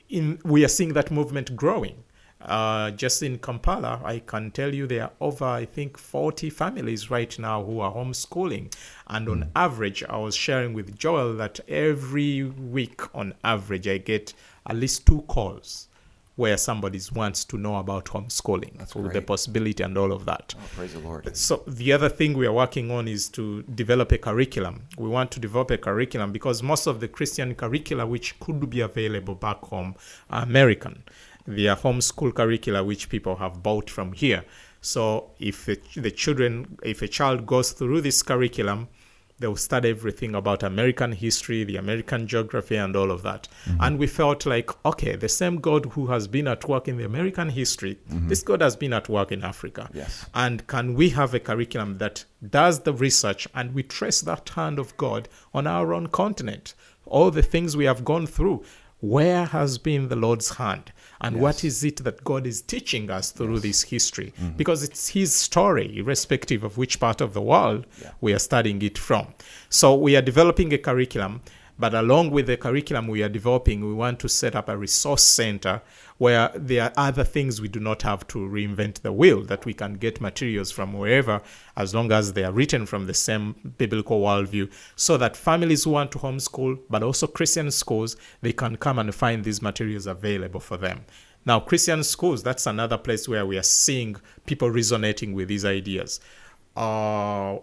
in, we are seeing that movement growing. Uh, just in Kampala, I can tell you there are over, I think, 40 families right now who are homeschooling. And on average, I was sharing with Joel that every week, on average, I get at least two calls where somebody wants to know about homeschooling, That's the possibility and all of that. Oh, praise the Lord. So the other thing we are working on is to develop a curriculum. We want to develop a curriculum because most of the Christian curricula which could be available back home are American. They are homeschool curricula which people have bought from here. So if the, the children, if a child goes through this curriculum, they will study everything about American history, the American geography, and all of that. Mm-hmm. And we felt like, okay, the same God who has been at work in the American history, mm-hmm. this God has been at work in Africa. Yes. And can we have a curriculum that does the research and we trace that hand of God on our own continent? All the things we have gone through, where has been the Lord's hand? And what is it that God is teaching us through this history? Mm-hmm. Because it's His story, irrespective of which part of the world Yeah. we are studying it from. So we are developing a curriculum. But along with the curriculum we are developing, we want to set up a resource center where there are other things we do not have to reinvent the wheel, that we can get materials from wherever as long as they are written from the same biblical worldview, so that families who want to homeschool, but also Christian schools, they can come and find these materials available for them. Now, Christian schools, that's another place where we are seeing people resonating with these ideas. Uh,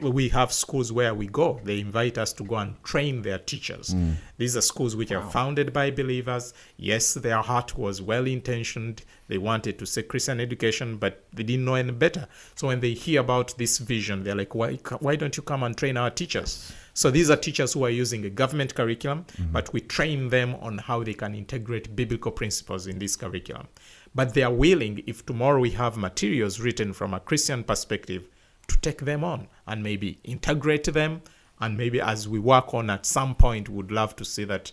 we have schools where we go. They invite us to go and train their teachers. These are schools which are founded by believers. Yes, their heart was well intentioned. They wanted to say Christian education, but they didn't know any better. So when they hear about this vision, they're like, why, why don't you come and train our teachers? So these are teachers who are using a government curriculum, but we train them on how they can integrate biblical principles in this curriculum. But they are willing, if tomorrow we have materials written from a Christian perspective, to take them on and maybe integrate them. And maybe as we work on at some point, would love to see that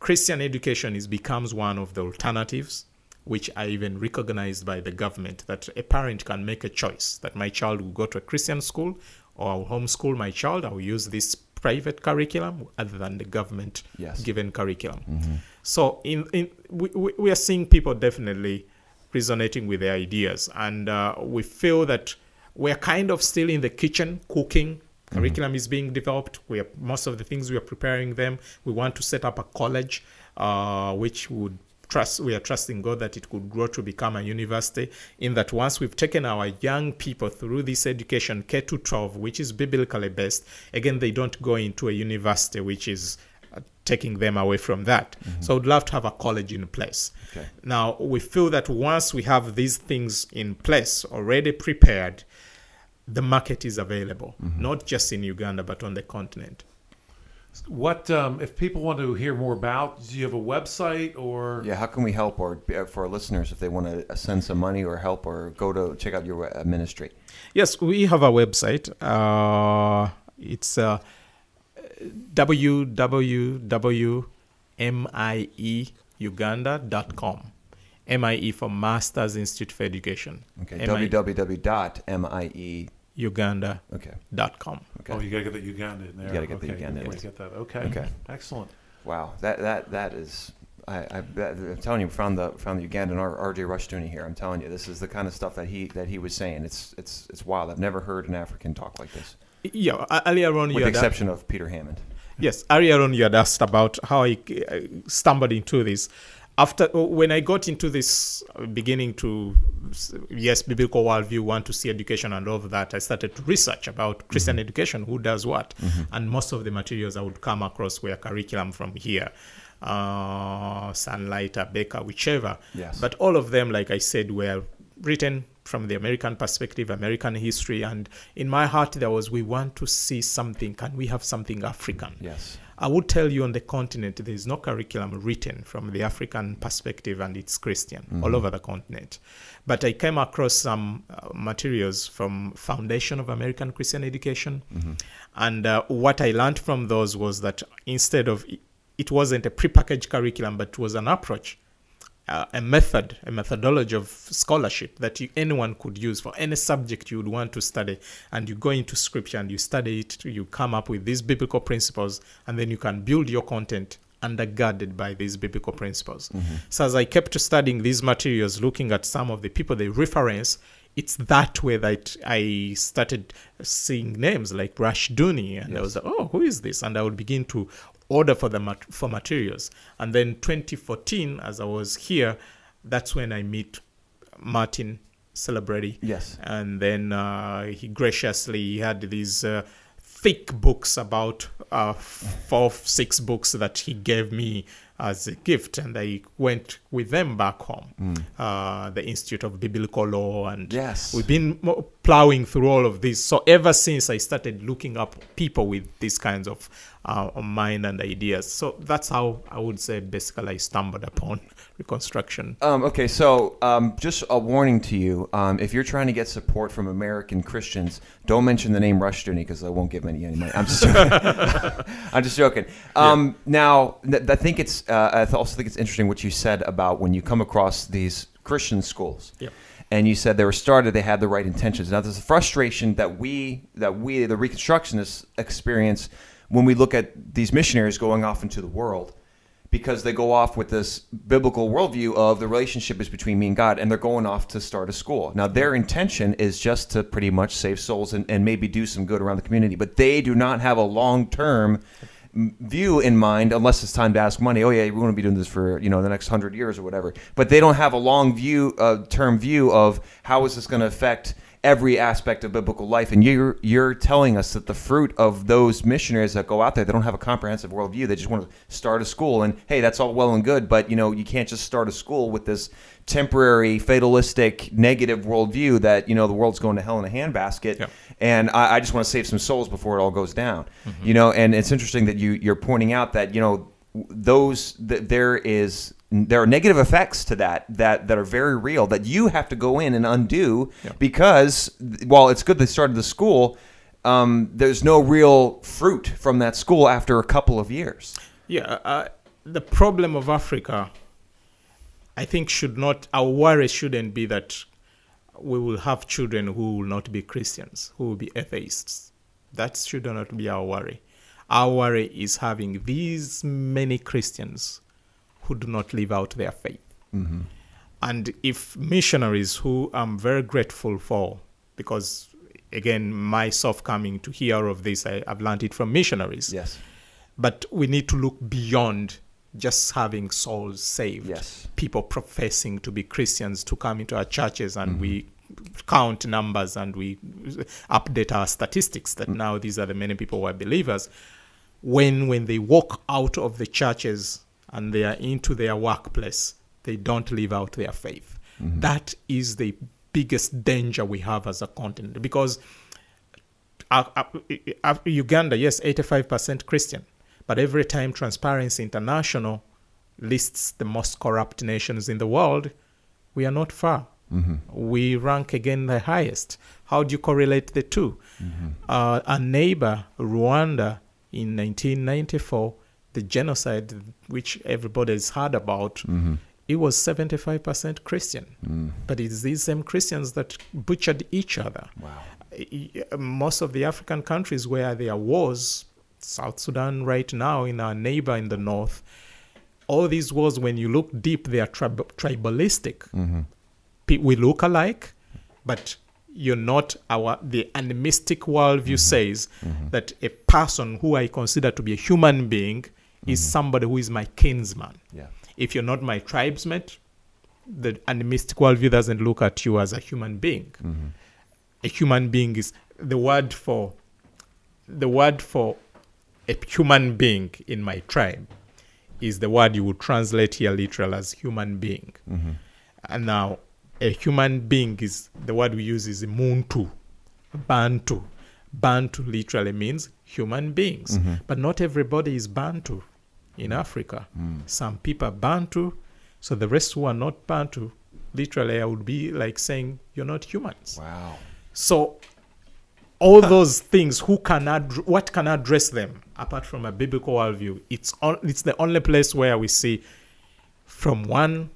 Christian education is becomes one of the alternatives, which are even recognized by the government. That a parent can make a choice that my child will go to a Christian school or I'll homeschool my child. I will use this private curriculum other than the government Yes. given curriculum. Mm-hmm. So in, in we, we are seeing people definitely resonating with their ideas, and uh, we feel that we're kind of still in the kitchen cooking. Curriculum is being developed. We are most of the things we are preparing them. We want to set up a college, uh, which would trust. We are trusting God that it could grow to become a university. In that, once we've taken our young people through this education, K to 12, which is biblically based, again they don't go into a university, which is taking them away from that. So I'd love to have a college in place. Okay. Now we feel that once we have these things in place already prepared, the market is available, not just in Uganda but on the continent. What um, if people want to hear more about? Do you have a website or? Yeah, how can we help, or uh, for our listeners, if they want to send some money or help, or go to check out your uh, ministry? Yes, we have a website. Uh, it's uh, www.mieuganda.com. MIE for Masters Institute for Education. Okay, MIE www.mie. Uganda.com. Okay, okay. Oh, you gotta get the Uganda in there. You gotta get the okay, Uganda in Gotta get that. Okay. Okay. Excellent. Wow, that that that is. I, I I'm telling you, found the found the Ugandan R, R.J. Rushdoony here. I'm telling you, this is the kind of stuff that he that he was saying. It's it's it's wild. I've never heard an African talk like this, Yeah, uh, earlier on with you the exception of Peter Hammond. Yes, earlier on you had asked about how I uh, stumbled into this. After when I got into this, uh, beginning to yes, biblical worldview, want to see education and all of that, I started to research about Christian education, who does what, and most of the materials I would come across were curriculum from here, uh, Sonlight, Baker, whichever. Yes. But all of them, like I said, were written from the American perspective, American history, and in my heart there was we want to see something. Can we have something African? Yes. I would tell you on the continent there is no curriculum written from the African perspective, and it's Christian all over the continent. But I came across some uh, materials from Foundation of American Christian Education, and uh, what I learned from those was that instead of it wasn't a prepackaged curriculum, but it was an approach uh, a method, a methodology of scholarship that you, anyone could use for any subject you would want to study. And you go into scripture and you study it, you come up with these biblical principles, and then you can build your content undergirded by these biblical principles. So as I kept studying these materials, looking at some of the people they reference, it's that way that I started seeing names like Rushdoony, and I was like, oh, who is this? And I would begin to order for the mat- for materials. And then 2014, as I was here, that's when I meet Martin Selbrede. Yes. And then uh, he graciously had these uh, thick books about uh, four, six books that he gave me as a gift, and I went with them back home, uh, the Institute of Biblical Law, and Yes. we've been plowing through all of this. So ever since I started looking up people with these kinds of uh, mind and ideas, so that's how I would say basically I stumbled upon reconstruction. Um, okay, so um, just a warning to you: um, if you're trying to get support from American Christians, don't mention the name Rushdoony because I won't give any, any money. I'm just, I'm just joking. [LAUGHS] Um, Now, th- I think it's. Uh, I th- also think it's interesting what you said about when you come across these Christian schools. Yep. And you said they were started; they had the right intentions. Now, there's a frustration that we, that we, the Reconstructionists, experience when we look at these missionaries going off into the world because they go off with this biblical worldview of the relationship is between me and God, and they're going off to start a school. Now, their intention is just to pretty much save souls and, and maybe do some good around the community, but they do not have a long term view in mind unless it's time to ask money oh yeah we're going to be doing this for you know the next 100 years or whatever but they don't have a long view uh, term view of how is this going to affect every aspect of biblical life. And you're you're telling us that the fruit of those missionaries that go out there, they don't have a comprehensive worldview. They just want to start a school. And hey, that's all well and good, but you know you can't just start a school with this temporary, fatalistic, negative worldview that you know the world's going to hell in a handbasket. Yeah. And I, I just want to save some souls before it all goes down. Mm-hmm. You know, and it's interesting that you you're pointing out that you know those that there is there are negative effects to that that that are very real that you have to go in and undo because while it's good they started the school um, there's no real fruit from that school after a couple of years Yeah, uh, the problem of Africa, I think, should not, our worry shouldn't be that we will have children who will not be Christians, who will be atheists. That should not be our worry. Our worry is having these many Christians who do not live out their faith. Mm-hmm. And if missionaries, who I'm very grateful for, because again, myself coming to hear of this, I, I've learned it from missionaries yes but we need to look beyond just having souls saved. Yes. People professing to be Christians to come into our churches and we mm-hmm. count numbers and we update our statistics that mm. now these are the many people who are believers. When when they walk out of the churches and they are into their workplace, they don't live out their faith. That is the biggest danger we have as a continent because uh, uh, uh, Uganda, yes, 85% Christian. But every time Transparency International lists the most corrupt nations in the world, we are not far. We rank again the highest. How do you correlate the 2 Uh, a neighbor, Rwanda, in 1994, the genocide which everybody has heard about, mm-hmm. it was 75% Christian. Mm. But it's these same Christians that butchered each other wow most of the African countries where there are wars, South Sudan right now, in our neighbor in the north, all these wars, when you look deep, they are trib- tribalistic. Mm-hmm. Pe- We look alike, but you're not our. The animistic worldview mm-hmm. says that a person who I consider to be a human being is mm. somebody who is my kinsman. yeah If you're not my tribesmate, the animistic worldview doesn't look at you as a human being. Mm-hmm. A human being is the word for the word for a human being in my tribe is the word you would translate here literal as human being. Mm-hmm. And now a human being is the word we use is muntu, bantu. Bantu literally means human beings. Mm-hmm. But not everybody is bantu in mm. Africa. Mm. Some people are bantu, so the rest who are not bantu, literally I would be like saying you're not humans. wow So all those things, who can ad- what can address them apart from a biblical worldview? It's on, it's the only place where we see from one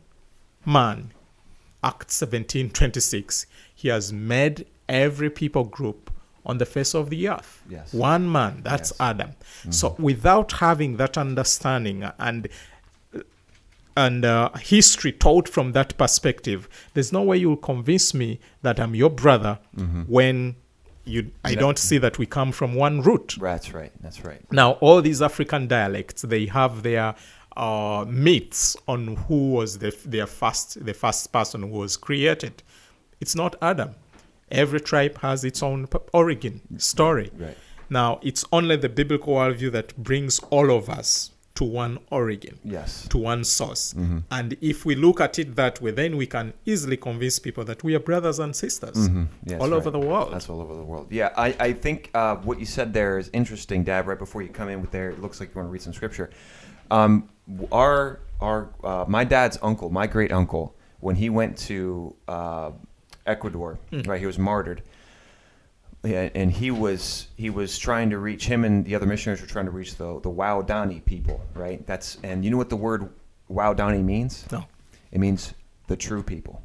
man, Acts seventeen twenty six, he has made every people group on the face of the earth. Yes. One man, that's Yes. Adam. So without having that understanding and and uh, history taught from that perspective, there's no way you'll convince me that I'm your brother when you I don't see that we come from one root. that's right that's right Now, all these African dialects, they have their uh, myths on who was the, their first, the first person who was created. It's not Adam. Every tribe has its own origin story. Right. Now, it's only the biblical worldview that brings all of us to one origin yes to one source. And if we look at it that way, then we can easily convince people that we are brothers and sisters Yeah, all that's over the world. That's all over the world. Yeah, I, I think uh, what you said there is interesting, Dad. Right before you come in with there, it looks like you want to read some scripture. Um, our our uh, my dad's uncle, my great uncle, when he went to uh, Ecuador, hmm. right, he was martyred. Yeah, and he was he was trying to reach him and the other missionaries were trying to reach the the Waodani people, right? That's and you know what the word Waodani means? No. It means the true people.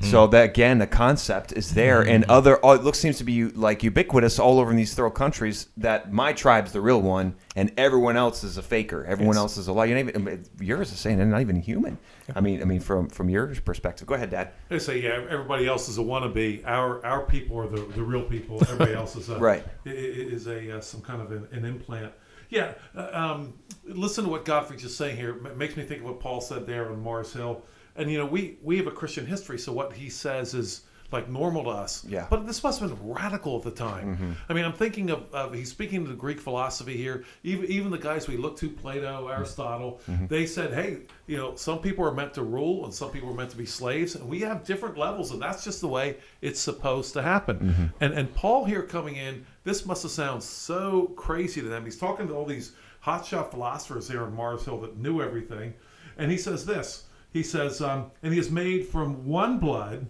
So that again, the concept is there, and other oh, it looks seems to be like ubiquitous all over in these third countries. That my tribe's the real one, and everyone else is a faker. Everyone Yes. else is a lie. You're not even, yours is saying they're not even human. I mean, I mean, from from your perspective. Go ahead, Dad. They say, yeah, everybody else is a wannabe. Our our people are the, the real people. Everybody [LAUGHS] else is a, Right. i- i- Is a uh, some kind of an, an implant. Yeah. uh, Um, listen to what Godfrey's just saying here. It makes me think of what Paul said there on Mars Hill. And you know, we we have a Christian history, so what he says is like normal to us. Yeah. But this must have been radical at the time. Mm-hmm. I mean, I'm thinking of, of he's speaking to the Greek philosophy here. Even even the guys we look to, Plato, Aristotle, they said, hey, you know, some people are meant to rule and some people are meant to be slaves, and we have different levels, and that's just the way it's supposed to happen. Mm-hmm. And and Paul here coming in, this must have sounded so crazy to them. He's talking to all these hotshot philosophers here in Mars Hill that knew everything, and he says this. He says, um, and he is made from one blood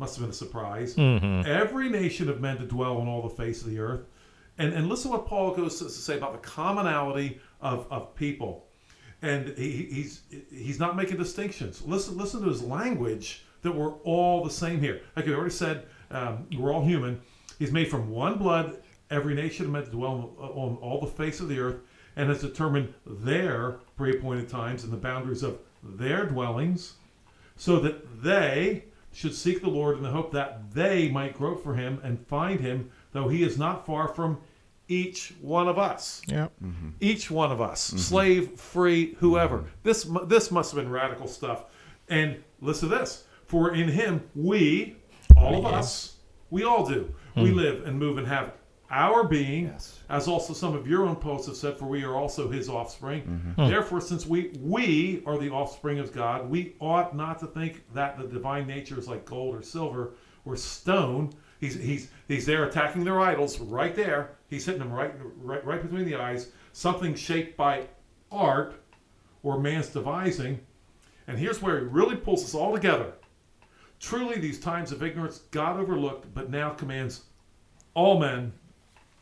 must have been a surprise. Every nation of men to dwell on all the face of the earth. And, and listen what Paul goes to say about the commonality of, of people. And he, he's he's not making distinctions. Listen listen to his language that we're all the same here. Like I already said, um, we're all human. He's made from one blood. Every nation of men to dwell on, on all the face of the earth, and has determined their pre-appointed times and the boundaries of their dwellings so that they should seek the Lord in the hope that they might grope for him and find him, though he is not far from each one of us. Yeah. Mm-hmm. Each one of us, mm-hmm. slave, free, whoever. Mm-hmm. This mu- this must have been radical stuff. And listen to this: for in him we, all of us, we all do. We mm. live and move and have our being, Yes. as also some of your own poets have said, for we are also his offspring. Mm-hmm. Hmm. Therefore, since we we are the offspring of God, we ought not to think that the divine nature is like gold or silver or stone. He's he's he's there attacking their idols right there. He's hitting them right right right between the eyes. Something shaped by art or man's devising. And here's where he really pulls us all together. Truly, these times of ignorance God overlooked, but now commands all men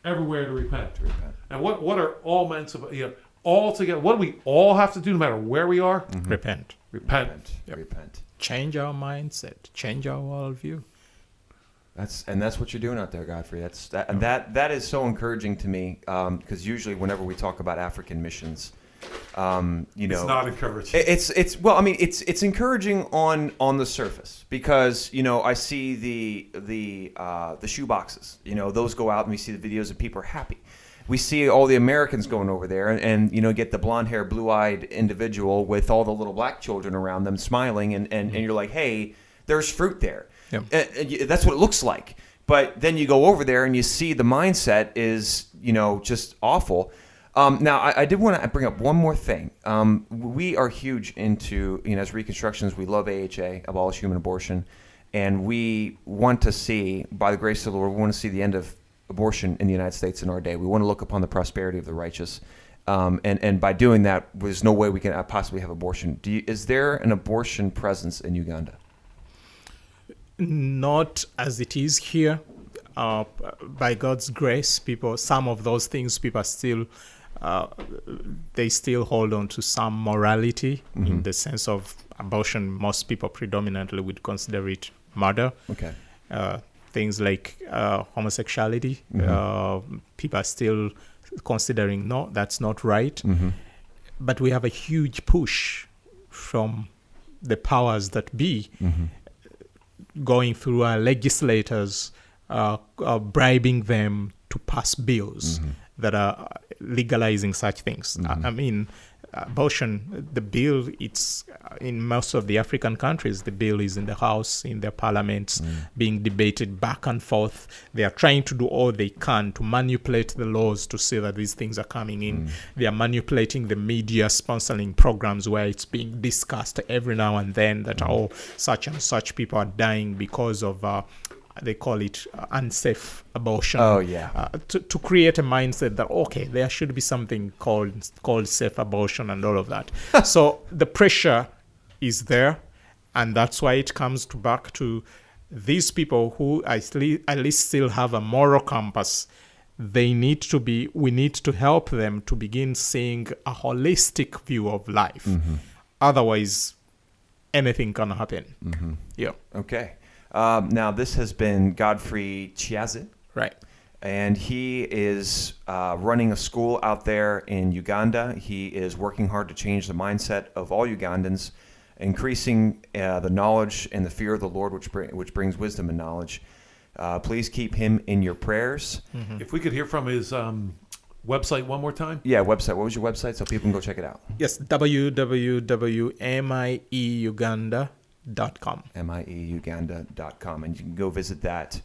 everywhere to repent. To repent. And what, what are all men to, you know, all together? What do we all have to do, no matter where we are? Mm-hmm. Repent. Repent. Repent. Repent. Change our mindset. Change our worldview. That's and that's what you're doing out there, Godfrey. That's that and that that is so encouraging to me um, because usually whenever we talk about African missions, um, you know, It's not encouraging. It's it's well, I mean, it's it's encouraging on on the surface because you know I see the the uh, the shoe boxes. You know, those go out and we see the videos and people are happy. We see all the Americans going over there and, and you know get the blonde hair, blue eyed individual with all the little black children around them smiling and, and, and you're like, hey, there's fruit there. And- and that's what it looks like. But then you go over there and you see the mindset is you know just awful. Um, now, I, I did want to bring up one more thing. Um, we are huge into, you know, as Reconstructions, we love AHA, abolish human abortion, and we want to see, by the grace of the Lord, we want to see the end of abortion in the United States in our day. We want to look upon the prosperity of the righteous, um, and and by doing that, there's no way we can possibly have abortion. You, is there an abortion presence in Uganda? not as it is here. Uh, by God's grace, people, some of those things, people are still, uh, they still hold on to some morality in the sense of abortion. Most people predominantly would consider it murder. Okay. Uh, things like uh, homosexuality, uh, people are still considering no, that's not right. But we have a huge push from the powers that be going through our legislators, uh, uh, bribing them to pass bills that are legalizing such things. I, mm-hmm. I mean, abortion, the bill, it's in most of the African countries, the bill is in the House, in their parliaments, mm. being debated back and forth. They are trying to do all they can to manipulate the laws to see that these things are coming in. Mm. They are manipulating the media, sponsoring programs where it's being discussed every now and then that, mm. oh, such and such people are dying because of. Uh, they call it uh, unsafe abortion. Oh, yeah. Uh, to, to create a mindset that okay, there should be something called called safe abortion and all of that. [LAUGHS] so the pressure is there, and that's why it comes to back to these people who at least, at least still have a moral compass. They need to be. We need to help them to begin seeing a holistic view of life. Otherwise, anything can happen. Mm-hmm. Yeah, Okay. Um, now, this has been Godfrey Kyazze, right. and he is uh, running a school out there in Uganda. He is working hard to change the mindset of all Ugandans, increasing uh, the knowledge and the fear of the Lord, which, bring, which brings wisdom and knowledge. Uh, please keep him in your prayers. If we could hear from his um, website one more time. Yeah, website. What was your website so people can go check it out? Yes, www.mieuganda.com. mieuganda.com, and you can go visit that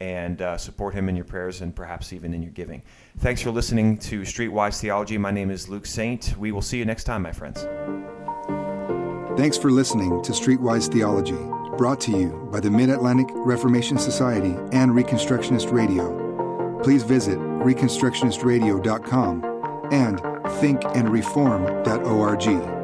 and uh, support him in your prayers and perhaps even in your giving. Thanks for listening to Streetwise Theology. My name is Luke Saint. We will see you next time, my friends. Thanks for listening to Streetwise Theology, brought to you by the Mid Atlantic Reformation Society and Reconstructionist Radio. Please visit ReconstructionistRadio.com and thinkandreform.org.